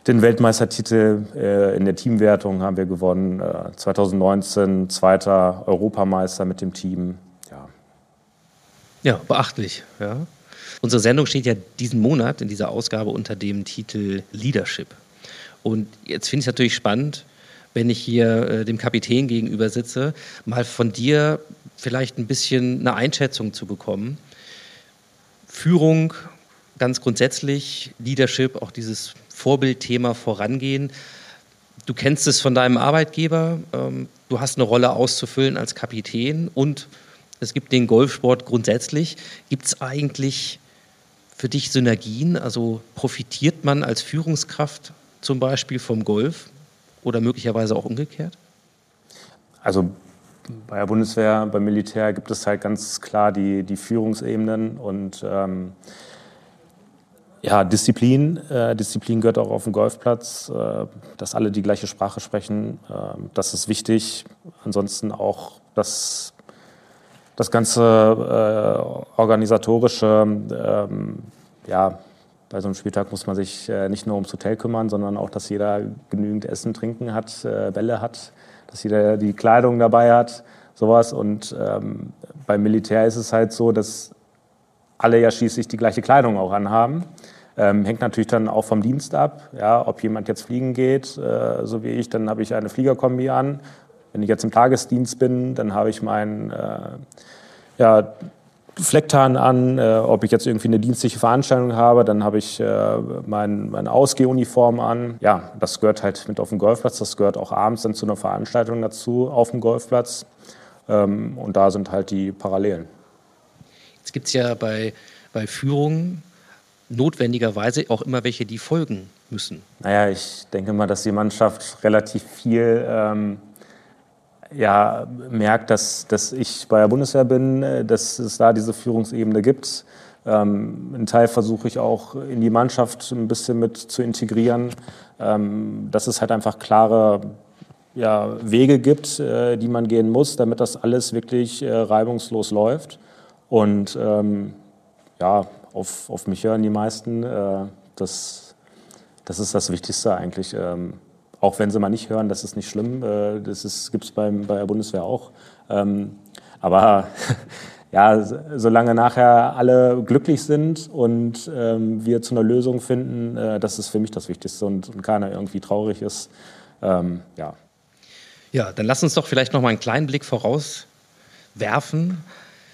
den Weltmeistertitel äh, in der Teamwertung haben wir gewonnen. Äh, 2019 zweiter Europameister mit dem Team. Ja, ja beachtlich. Ja. Unsere Sendung steht ja diesen Monat in dieser Ausgabe unter dem Titel Leadership. Und jetzt finde ich es natürlich spannend, wenn ich hier äh, dem Kapitän gegenüber sitze, mal von dir vielleicht ein bisschen eine Einschätzung zu bekommen. Führung ganz grundsätzlich, Leadership, auch dieses Vorbildthema vorangehen. Du kennst es von deinem Arbeitgeber, ähm, du hast eine Rolle auszufüllen als Kapitän und es gibt den Golfsport grundsätzlich. Gibt es eigentlich für dich Synergien? Also profitiert man als Führungskraft zum Beispiel vom Golf oder möglicherweise auch umgekehrt? Also bei der Bundeswehr, beim Militär gibt es halt ganz klar die, die Führungsebenen und ähm, ja, Disziplin. Äh, Disziplin gehört auch auf dem Golfplatz, äh, dass alle die gleiche Sprache sprechen. Äh, das ist wichtig. Ansonsten auch das, das ganze äh, organisatorische, ähm, ja, bei so einem Spieltag muss man sich nicht nur ums Hotel kümmern, sondern auch, dass jeder genügend Essen, Trinken hat, Bälle hat dass jeder die Kleidung dabei hat, sowas. Und ähm, beim Militär ist es halt so, dass alle ja schließlich die gleiche Kleidung auch anhaben. Ähm, hängt natürlich dann auch vom Dienst ab. Ja, ob jemand jetzt fliegen geht, äh, so wie ich, dann habe ich eine Fliegerkombi an. Wenn ich jetzt im Tagesdienst bin, dann habe ich meinen äh, ja, Flecktarn an. Äh, ob ich jetzt irgendwie eine dienstliche Veranstaltung habe, dann habe ich äh, mein, meine Ausgehuniform an. Ja, das gehört halt mit auf dem Golfplatz. Das gehört auch abends dann zu einer Veranstaltung dazu auf dem Golfplatz. Ähm, und da sind halt die Parallelen. Jetzt gibt es ja bei, bei Führungen notwendigerweise auch immer welche, die folgen müssen. Naja, ich denke mal, dass die Mannschaft relativ viel ähm, ja, merkt, dass, dass ich bei der Bundeswehr bin, äh, dass es da diese Führungsebene gibt. Ähm, einen Teil versuche ich auch in die Mannschaft ein bisschen mit zu integrieren, ähm, dass es halt einfach klare ja, Wege gibt, äh, die man gehen muss, damit das alles wirklich äh, reibungslos läuft. Und ähm, ja, auf, auf mich hören die meisten. Äh, das, das ist das Wichtigste eigentlich. Ähm, auch wenn sie mal nicht hören, das ist nicht schlimm. Äh, das gibt es bei der Bundeswehr auch. Ähm, aber ja, solange nachher alle glücklich sind und ähm, wir zu einer Lösung finden, äh, das ist für mich das Wichtigste und, und keiner irgendwie traurig ist. Ähm, ja. ja, dann lass uns doch vielleicht noch mal einen kleinen Blick vorauswerfen.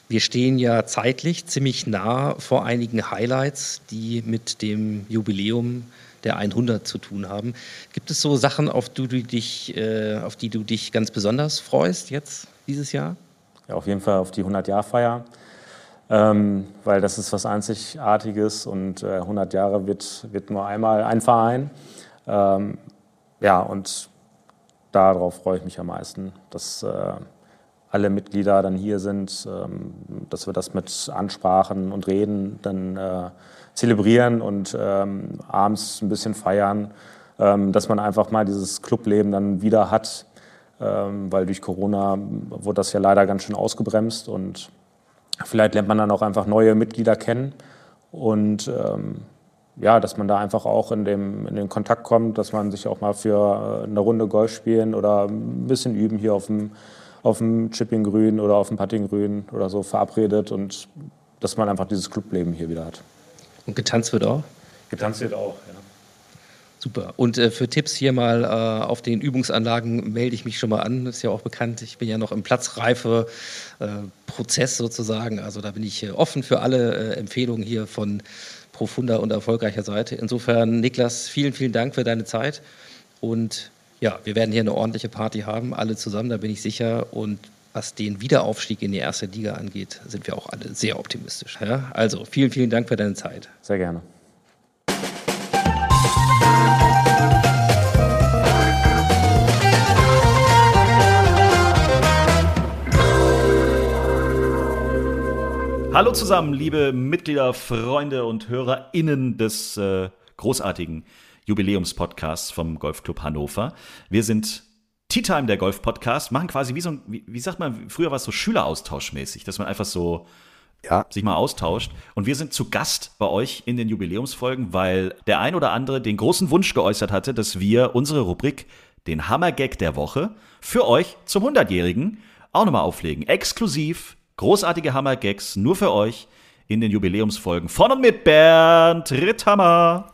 Wir stehen ja zeitlich ziemlich nah vor einigen Highlights, die mit dem Jubiläum der 100 zu tun haben. Gibt es so Sachen, auf die du dich, äh, auf die du dich ganz besonders freust jetzt dieses Jahr? Ja, auf jeden Fall auf die 100-Jahr-Feier, ähm, weil das ist was Einzigartiges und äh, 100 Jahre wird, wird nur einmal ein Verein. Ähm, ja, und darauf freue ich mich am meisten, dass äh, alle Mitglieder dann hier sind, ähm, dass wir das mit Ansprachen und Reden dann äh, zelebrieren und ähm, abends ein bisschen feiern, ähm, dass man einfach mal dieses Clubleben dann wieder hat, ähm, weil durch Corona wurde das ja leider ganz schön ausgebremst und vielleicht lernt man dann auch einfach neue Mitglieder kennen und ähm, ja, dass man da einfach auch in, dem, in den Kontakt kommt, dass man sich auch mal für äh, eine Runde Golf spielen oder ein bisschen üben hier auf dem, auf dem Chipping-Grün oder auf dem Putting-Grün oder so verabredet und dass man einfach dieses Clubleben hier wieder hat. Und getanzt wird auch? Getanzt wird auch, ja. Super. Und äh, für Tipps hier mal äh, auf den Übungsanlagen melde ich mich schon mal an. Das ist ja auch bekannt. Ich bin ja noch im Platzreife-Prozess äh, sozusagen. Also da bin ich äh, offen für alle äh, Empfehlungen hier von profunder und erfolgreicher Seite. Insofern, Niklas, vielen, vielen Dank für deine Zeit. Und ja, wir werden hier eine ordentliche Party haben, alle zusammen, da bin ich sicher. Und was den Wiederaufstieg in die erste Liga angeht, sind wir auch alle sehr optimistisch. Ja? Also vielen, vielen Dank für deine Zeit. Sehr gerne. Hallo zusammen, liebe Mitglieder, Freunde und HörerInnen des äh, großartigen Jubiläumspodcasts vom Golfclub Hannover. Wir sind Tea Time, der Golf-Podcast, machen quasi wie so ein, wie, wie sagt man, früher war es so Schüleraustauschmäßig, dass man einfach so ja. sich mal austauscht. Und wir sind zu Gast bei euch in den Jubiläumsfolgen, weil der ein oder andere den großen Wunsch geäußert hatte, dass wir unsere Rubrik, den Hammergag der Woche, für euch zum 100-Jährigen auch nochmal auflegen. Exklusiv, großartige Hammergags nur für euch in den Jubiläumsfolgen von und mit Bernd Ritthammer.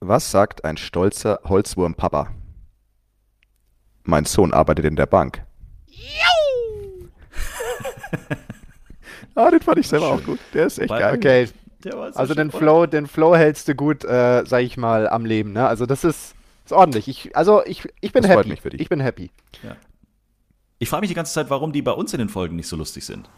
Was sagt ein stolzer Holzwurm-Papa? Mein Sohn arbeitet in der Bank. ah, den fand ich selber Schön. auch gut. Der ist echt geil. Okay. also den Flow, den Flow hältst du gut, äh, sag ich mal, am Leben. Ne? Also das ist, ist ordentlich. Ich, also ich, ich bin Das happy. freut mich für dich. Ich bin happy. Ja. Ich frage mich die ganze Zeit, warum die bei uns in den Folgen nicht so lustig sind.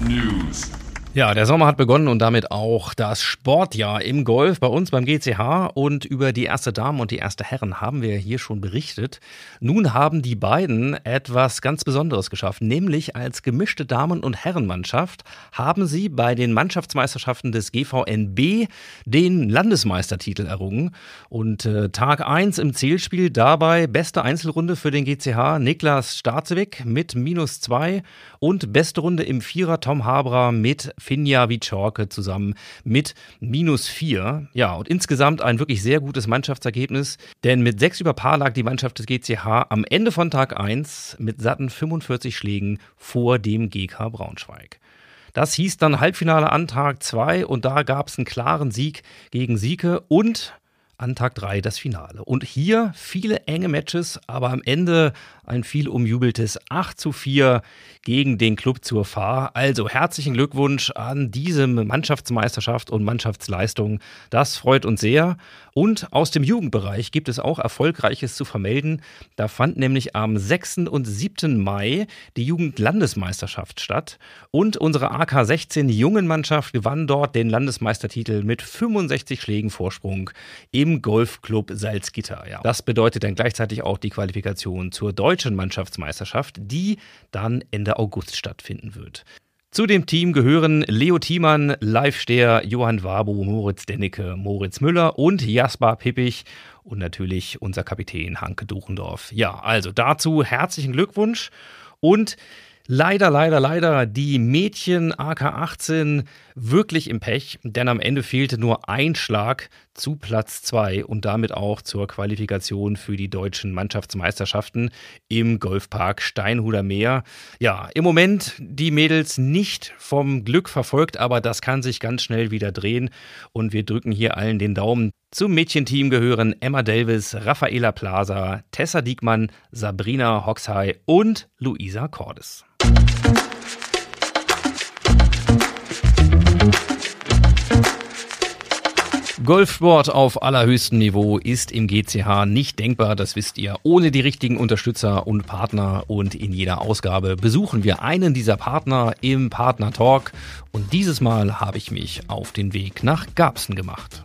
News. Ja, der Sommer hat begonnen und damit auch das Sportjahr im Golf bei uns beim GCH. Und über die erste Dame und die erste Herren haben wir hier schon berichtet. Nun haben die beiden etwas ganz Besonderes geschafft, nämlich als gemischte Damen- und Herrenmannschaft haben sie bei den Mannschaftsmeisterschaften des GVNB den Landesmeistertitel errungen. Und äh, Tag 1 im Zählspiel dabei beste Einzelrunde für den GCH Niklas Starzewig mit minus 2 und beste Runde im Vierer Tom Habra mit Finja Wiczorke zusammen mit minus 4. Ja, und insgesamt ein wirklich sehr gutes Mannschaftsergebnis, denn mit 6 über Paar lag die Mannschaft des GCH am Ende von Tag 1 mit satten 45 Schlägen vor dem GK Braunschweig. Das hieß dann Halbfinale an Tag 2 und da gab es einen klaren Sieg gegen Sieke und an Tag 3 das Finale. Und hier viele enge Matches, aber am Ende ein viel umjubeltes 8 zu 4 gegen den Club zur Fahr. Also herzlichen Glückwunsch an diese Mannschaftsmeisterschaft und Mannschaftsleistung. Das freut uns sehr. Und aus dem Jugendbereich gibt es auch Erfolgreiches zu vermelden. Da fand nämlich am 6. und 7. Mai die Jugendlandesmeisterschaft statt. Und unsere AK 16 Jungenmannschaft gewann dort den Landesmeistertitel mit 65 Schlägen Vorsprung im Golfclub Salzgitter. Ja, das bedeutet dann gleichzeitig auch die Qualifikation zur deutschen Mannschaftsmeisterschaft, die dann Ende August stattfinden wird. Zu dem Team gehören Leo Thiemann, Live Stehr, Johann Wabu, Moritz Dennecke, Moritz Müller und Jasper Pippich und natürlich unser Kapitän Hanke Duchendorf. Ja, also dazu herzlichen Glückwunsch und Leider, leider, leider die Mädchen AK 18 wirklich im Pech, denn am Ende fehlte nur ein Schlag zu Platz 2 und damit auch zur Qualifikation für die deutschen Mannschaftsmeisterschaften im Golfpark Steinhuder Meer. Ja, im Moment die Mädels nicht vom Glück verfolgt, aber das kann sich ganz schnell wieder drehen und wir drücken hier allen den Daumen. Zum Mädchenteam gehören Emma Davis, Raffaela Plaza, Tessa Diekmann, Sabrina Hoxhey und Luisa Cordes. Golfsport auf allerhöchstem Niveau ist im GCH nicht denkbar, das wisst ihr, ohne die richtigen Unterstützer und Partner. Und in jeder Ausgabe besuchen wir einen dieser Partner im Partner Talk. Und dieses Mal habe ich mich auf den Weg nach Garbsen gemacht.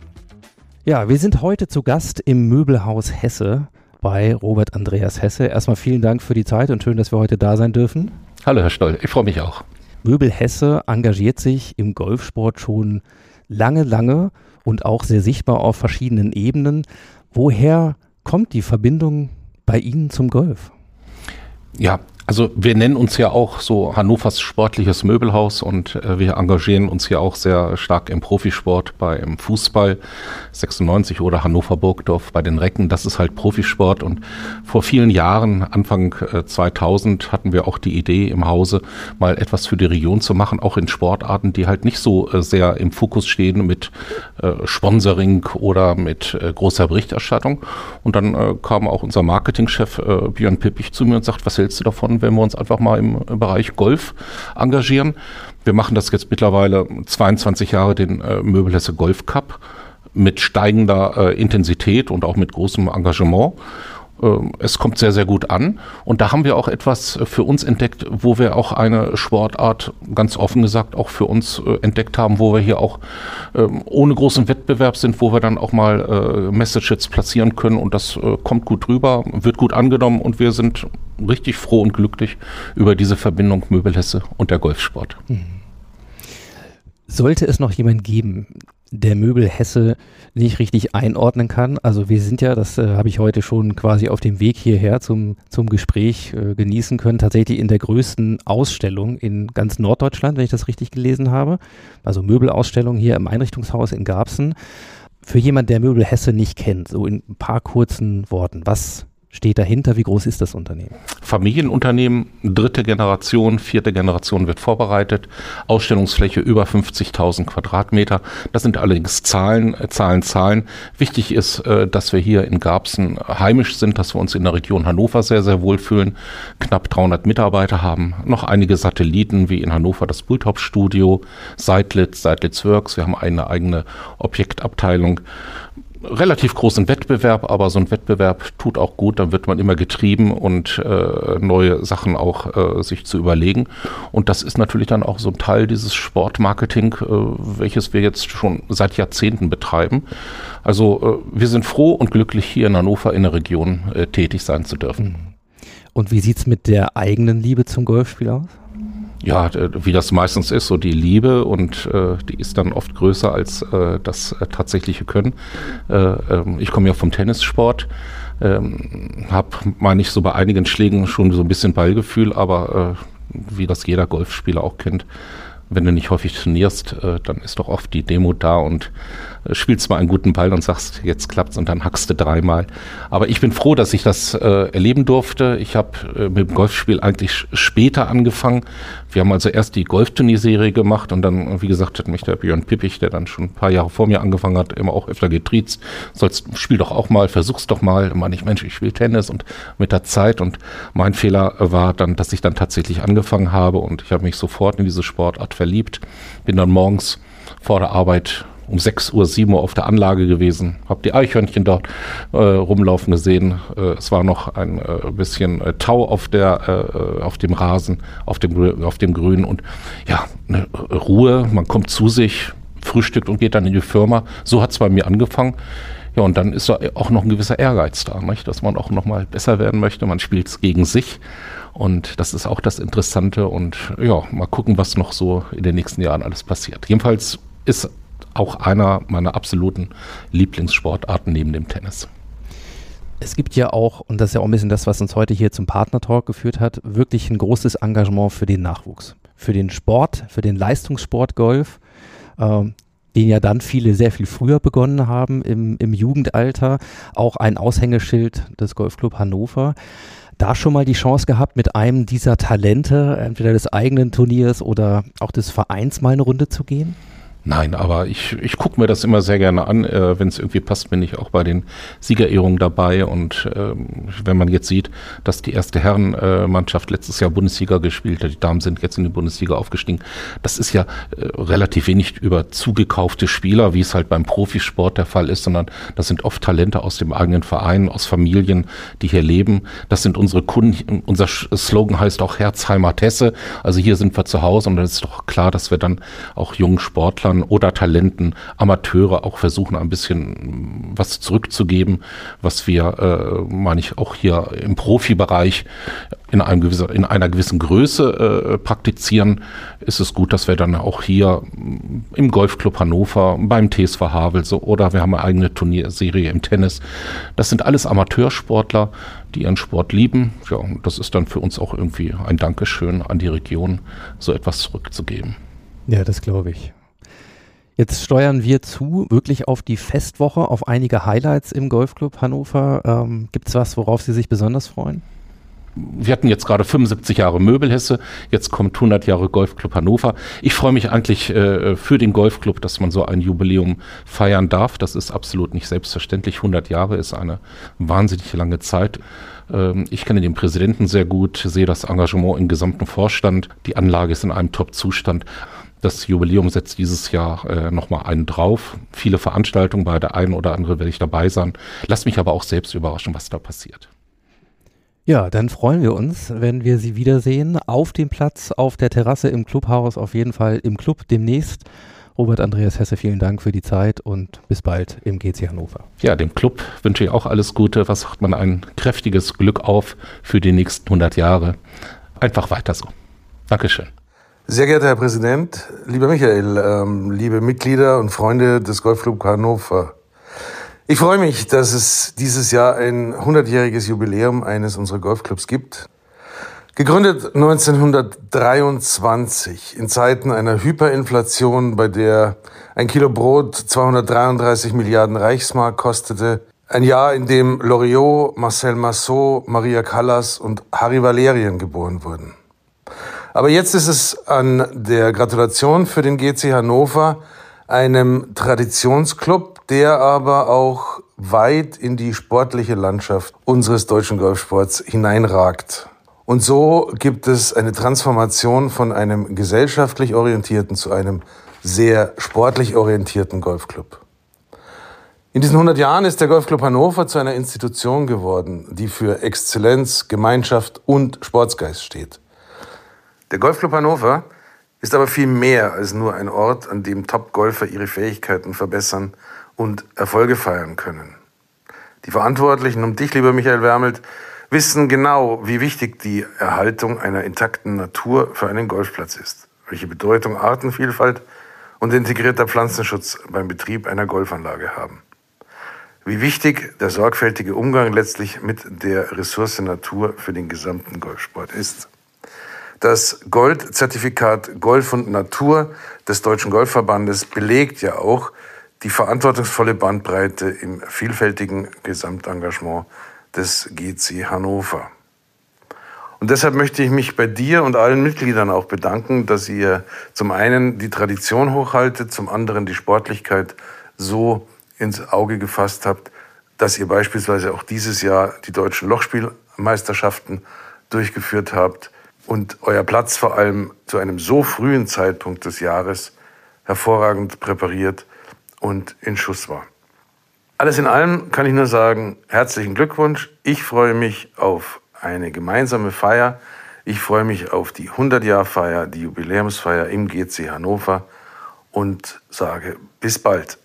Ja, wir sind heute zu Gast im Möbelhaus Hesse bei Robert Andreas Hesse. Erstmal vielen Dank für die Zeit und schön, dass wir heute da sein dürfen. Hallo, Herr Stoll, ich freue mich auch. Möbel Hesse engagiert sich im Golfsport schon lange, lange und auch sehr sichtbar auf verschiedenen Ebenen. Woher kommt die Verbindung bei Ihnen zum Golf? Ja, also wir nennen uns ja auch so Hannovers sportliches Möbelhaus und äh, wir engagieren uns ja auch sehr stark im Profisport beim Fußball 96 oder Hannover Burgdorf bei den Recken. Das ist halt Profisport und vor vielen Jahren, Anfang äh, 2000, hatten wir auch die Idee im Hause, mal etwas für die Region zu machen, auch in Sportarten, die halt nicht so äh, sehr im Fokus stehen mit äh, Sponsoring oder mit äh, großer Berichterstattung. Und dann äh, kam auch unser Marketingchef Björn Pippich zu mir und sagt, was hältst du davon, wenn wir uns einfach mal im Bereich Golf engagieren. Wir machen das jetzt mittlerweile 22 Jahre, den äh, Möbelhesse Golf Cup, mit steigender äh, Intensität und auch mit großem Engagement. Äh, Es kommt sehr, sehr gut an. Und da haben wir auch etwas für uns entdeckt, wo wir auch eine Sportart, ganz offen gesagt, auch für uns äh, entdeckt haben, wo wir hier auch ähm, ohne großen Wettbewerb sind, wo wir dann auch mal äh, Messages platzieren können. Und das äh, kommt gut rüber, wird gut angenommen und wir sind richtig froh und glücklich über diese Verbindung Möbelhesse und der Golfsport. Sollte es noch jemand geben, der Möbel Hesse nicht richtig einordnen kann. Also wir sind ja, das äh, habe ich heute schon quasi auf dem Weg hierher zum, zum Gespräch äh, genießen können, tatsächlich in der größten Ausstellung in ganz Norddeutschland, wenn ich das richtig gelesen habe. Also Möbelausstellung hier im Einrichtungshaus in Garbsen. Für jemand, der Möbel Hesse nicht kennt, so in ein paar kurzen Worten, was steht dahinter? Wie groß ist das Unternehmen? Familienunternehmen, dritte Generation, vierte Generation wird vorbereitet. Ausstellungsfläche über 50.000 Quadratmeter. Das sind allerdings Zahlen, äh, Zahlen, Zahlen. Wichtig ist, äh, dass wir hier in Garbsen heimisch sind, dass wir uns in der Region Hannover sehr, sehr wohlfühlen. Knapp 300 Mitarbeiter haben. Noch einige Satelliten wie in Hannover das Bulthaupt-Studio, Seidlitz, Seidlitz Works. Wir haben eine eigene Objektabteilung relativ großen Wettbewerb, aber so ein Wettbewerb tut auch gut, dann wird man immer getrieben und äh, neue Sachen auch äh, sich zu überlegen. Und das ist natürlich dann auch so ein Teil dieses Sportmarketing, äh, welches wir jetzt schon seit Jahrzehnten betreiben. Also äh, wir sind froh und glücklich, hier in Hannover in der Region äh, tätig sein zu dürfen. Und wie sieht's mit der eigenen Liebe zum Golfspiel aus? Ja, wie das meistens ist, so die Liebe und äh, die ist dann oft größer als äh, das äh, tatsächliche Können. Äh, ähm, ich komme ja vom Tennissport, ähm, habe, meine ich, so bei einigen Schlägen schon so ein bisschen Ballgefühl, aber äh, wie das jeder Golfspieler auch kennt, wenn du nicht häufig trainierst, äh, dann ist doch oft die Demo da und spielst mal einen guten Ball und sagst, jetzt klappt's und dann hackst du dreimal. Aber ich bin froh, dass ich das äh, erleben durfte. Ich habe äh, mit dem Golfspiel eigentlich später angefangen. Wir haben also erst die Golfturnierserie gemacht und dann, wie gesagt, hat mich der Björn Pippich, der dann schon ein paar Jahre vor mir angefangen hat, immer auch öfter getriezt. Sollst, spiel doch auch mal, versuch's doch mal. Da meine ich, Mensch, ich spiele Tennis und mit der Zeit und mein Fehler war dann, dass ich dann tatsächlich angefangen habe und ich habe mich sofort in diese Sportart verliebt. Bin dann morgens vor der Arbeit um 6 Uhr, 7 Uhr auf der Anlage gewesen, habe die Eichhörnchen dort äh, rumlaufen gesehen. Äh, es war noch ein äh, bisschen äh, Tau auf, der, äh, auf dem Rasen, auf dem, auf dem Grün und ja, eine Ruhe, man kommt zu sich, frühstückt und geht dann in die Firma. So hat es bei mir angefangen. Ja, und dann ist da auch noch ein gewisser Ehrgeiz da, nicht? dass man auch noch mal besser werden möchte. Man spielt es gegen sich. Und das ist auch das Interessante. Und ja, mal gucken, was noch so in den nächsten Jahren alles passiert. Jedenfalls ist auch einer meiner absoluten Lieblingssportarten neben dem Tennis. Es gibt ja auch, und das ist ja auch ein bisschen das, was uns heute hier zum Partner-Talk geführt hat, wirklich ein großes Engagement für den Nachwuchs, für den Sport, für den Leistungssport Golf, ähm, den ja dann viele sehr viel früher begonnen haben im, im Jugendalter, auch ein Aushängeschild des Golfclub Hannover da schon mal die Chance gehabt, mit einem dieser Talente, entweder des eigenen Turniers oder auch des Vereins, mal eine Runde zu gehen? Nein, aber ich, ich gucke mir das immer sehr gerne an. Äh, wenn es irgendwie passt, bin ich auch bei den Siegerehrungen dabei. Und ähm, wenn man jetzt sieht, dass die erste Herrenmannschaft äh, letztes Jahr Bundesliga gespielt hat, die Damen sind jetzt in die Bundesliga aufgestiegen, das ist ja äh, relativ wenig über zugekaufte Spieler, wie es halt beim Profisport der Fall ist, sondern das sind oft Talente aus dem eigenen Verein, aus Familien, die hier leben. Das sind unsere Kunden. Unser Slogan heißt auch Herzheimer Tesse. Also hier sind wir zu Hause und dann ist doch klar, dass wir dann auch jungen Sportlern Sportlern oder Talenten, Amateure auch versuchen, ein bisschen was zurückzugeben, was wir, äh, meine ich, auch hier im Profibereich in, einem gewissen, in einer gewissen Größe äh, praktizieren, ist es gut, dass wir dann auch hier im Golfclub Hannover, beim TSV Havelse oder wir haben eine eigene Turnierserie im Tennis. Das sind alles Amateursportler, die ihren Sport lieben. Ja, und das ist dann für uns auch irgendwie ein Dankeschön an die Region, so etwas zurückzugeben. Ja, das glaube ich. Jetzt steuern wir zu, wirklich auf die Festwoche, auf einige Highlights im Golfclub Hannover. Ähm, Gibt es was, worauf Sie sich besonders freuen? wir hatten jetzt gerade 75 Jahre Möbelhesse, jetzt kommt 100 Jahre Golfclub Hannover. Ich freue mich eigentlich äh, für den Golfclub, dass man so ein Jubiläum feiern darf. Das ist absolut nicht selbstverständlich. 100 Jahre ist eine wahnsinnig lange Zeit. Ähm, ich kenne den Präsidenten sehr gut, sehe das Engagement im gesamten Vorstand. Die Anlage ist in einem Top-Zustand. Das Jubiläum setzt dieses Jahr äh, nochmal einen drauf. Viele Veranstaltungen, bei der einen oder anderen werde ich dabei sein. Lass mich aber auch selbst überraschen, was da passiert. Ja, dann freuen wir uns, wenn wir Sie wiedersehen auf dem Platz, auf der Terrasse im Clubhaus, auf jeden Fall im Club demnächst. Robert Andreas Hesse, vielen Dank für die Zeit und bis bald im GC Hannover. Ja, dem Club wünsche ich auch alles Gute. Was sagt man? Ein kräftiges Glück auf für die nächsten 100 Jahre. Einfach weiter so. Dankeschön. Sehr geehrter Herr Präsident, lieber Michael, ähm, liebe Mitglieder und Freunde des Golfclub Hannover. Ich freue mich, dass es dieses Jahr ein 100-jähriges Jubiläum eines unserer Golfclubs gibt. Gegründet 1923 in Zeiten einer Hyperinflation, bei der ein Kilo Brot 233 Milliarden Reichsmark kostete, Ein Jahr, in dem Loriot, Marcel Massot, Maria Callas und Harry Valerien geboren wurden. Aber jetzt ist es an der Gratulation für den GC Hannover, einem Traditionsclub, der aber auch weit in die sportliche Landschaft unseres deutschen Golfsports hineinragt. Und so gibt es eine Transformation von einem gesellschaftlich orientierten zu einem sehr sportlich orientierten Golfclub. In diesen 100 Jahren ist der Golfclub Hannover zu einer Institution geworden, die für Exzellenz, Gemeinschaft und Sportsgeist steht. Der Golfclub Hannover ist aber viel mehr als nur ein Ort, an dem Top-Golfer ihre Fähigkeiten verbessern und Erfolge feiern können. Die Verantwortlichen um dich, lieber Michael Wermelt, wissen genau, wie wichtig die Erhaltung einer intakten Natur für einen Golfplatz ist, welche Bedeutung Artenvielfalt und integrierter Pflanzenschutz beim Betrieb einer Golfanlage haben. Wie wichtig der sorgfältige Umgang letztlich mit der Ressource Natur für den gesamten Golfsport ist. Das Goldzertifikat Golf und Natur des Deutschen Golfverbandes belegt ja auch die verantwortungsvolle Bandbreite im vielfältigen Gesamtengagement des GC Hannover. Und deshalb möchte ich mich bei dir und allen Mitgliedern auch bedanken, dass ihr zum einen die Tradition hochhaltet, zum anderen die Sportlichkeit so ins Auge gefasst habt, dass ihr beispielsweise auch dieses Jahr die deutschen Lochspielmeisterschaften durchgeführt habt und euer Platz vor allem zu einem so frühen Zeitpunkt des Jahres hervorragend präpariert und in Schuss war. Alles in allem kann ich nur sagen, herzlichen Glückwunsch. Ich freue mich auf eine gemeinsame Feier. Ich freue mich auf die 100-Jahr-Feier, die Jubiläumsfeier im GC Hannover und sage bis bald.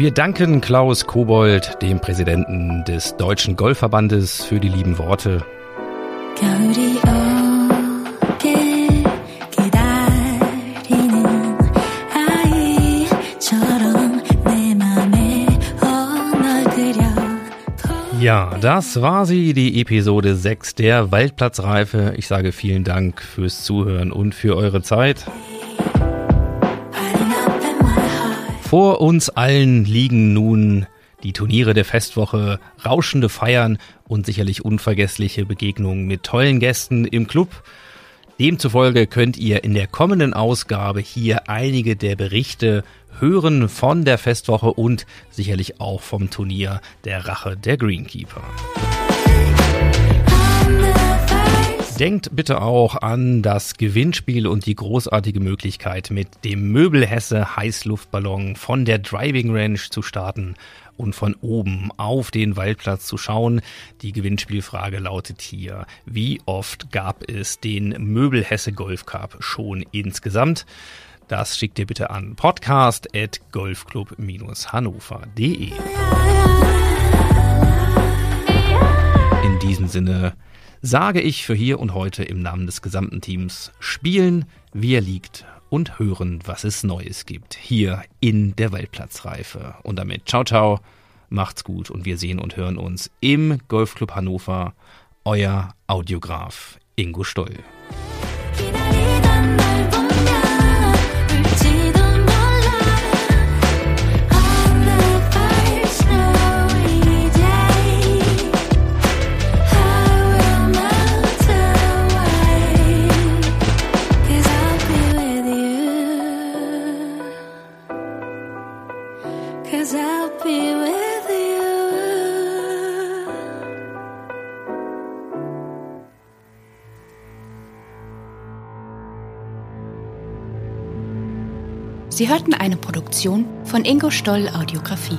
Wir danken Klaus Kobold, dem Präsidenten des Deutschen Golfverbandes, für die lieben Worte. Ja, das war sie, die Episode 6 der Waldplatzreife. Ich sage vielen Dank fürs Zuhören und für eure Zeit. Vor uns allen liegen nun die Turniere der Festwoche, rauschende Feiern und sicherlich unvergessliche Begegnungen mit tollen Gästen im Club. Demzufolge könnt ihr in der kommenden Ausgabe hier einige der Berichte hören von der Festwoche und sicherlich auch vom Turnier der Rache der Greenkeeper. Denkt bitte auch an das Gewinnspiel und die großartige Möglichkeit, mit dem Möbelhesse Heißluftballon von der Driving Range zu starten und von oben auf den Waldplatz zu schauen. Die Gewinnspielfrage lautet hier, wie oft gab es den Möbelhesse Golf Cup schon insgesamt? Das schickt ihr bitte an podcast at golfclub-hannover.de. In diesem Sinne, sage ich für hier und heute im Namen des gesamten Teams spielen, wie er liegt und hören, was es Neues gibt, hier in der Waldplatzreife. Und damit ciao, ciao, macht's gut und wir sehen und hören uns im Golfclub Hannover. Euer Audiograf Ingo Stoll. Sie hörten eine Produktion von Ingo Stoll Audiografie.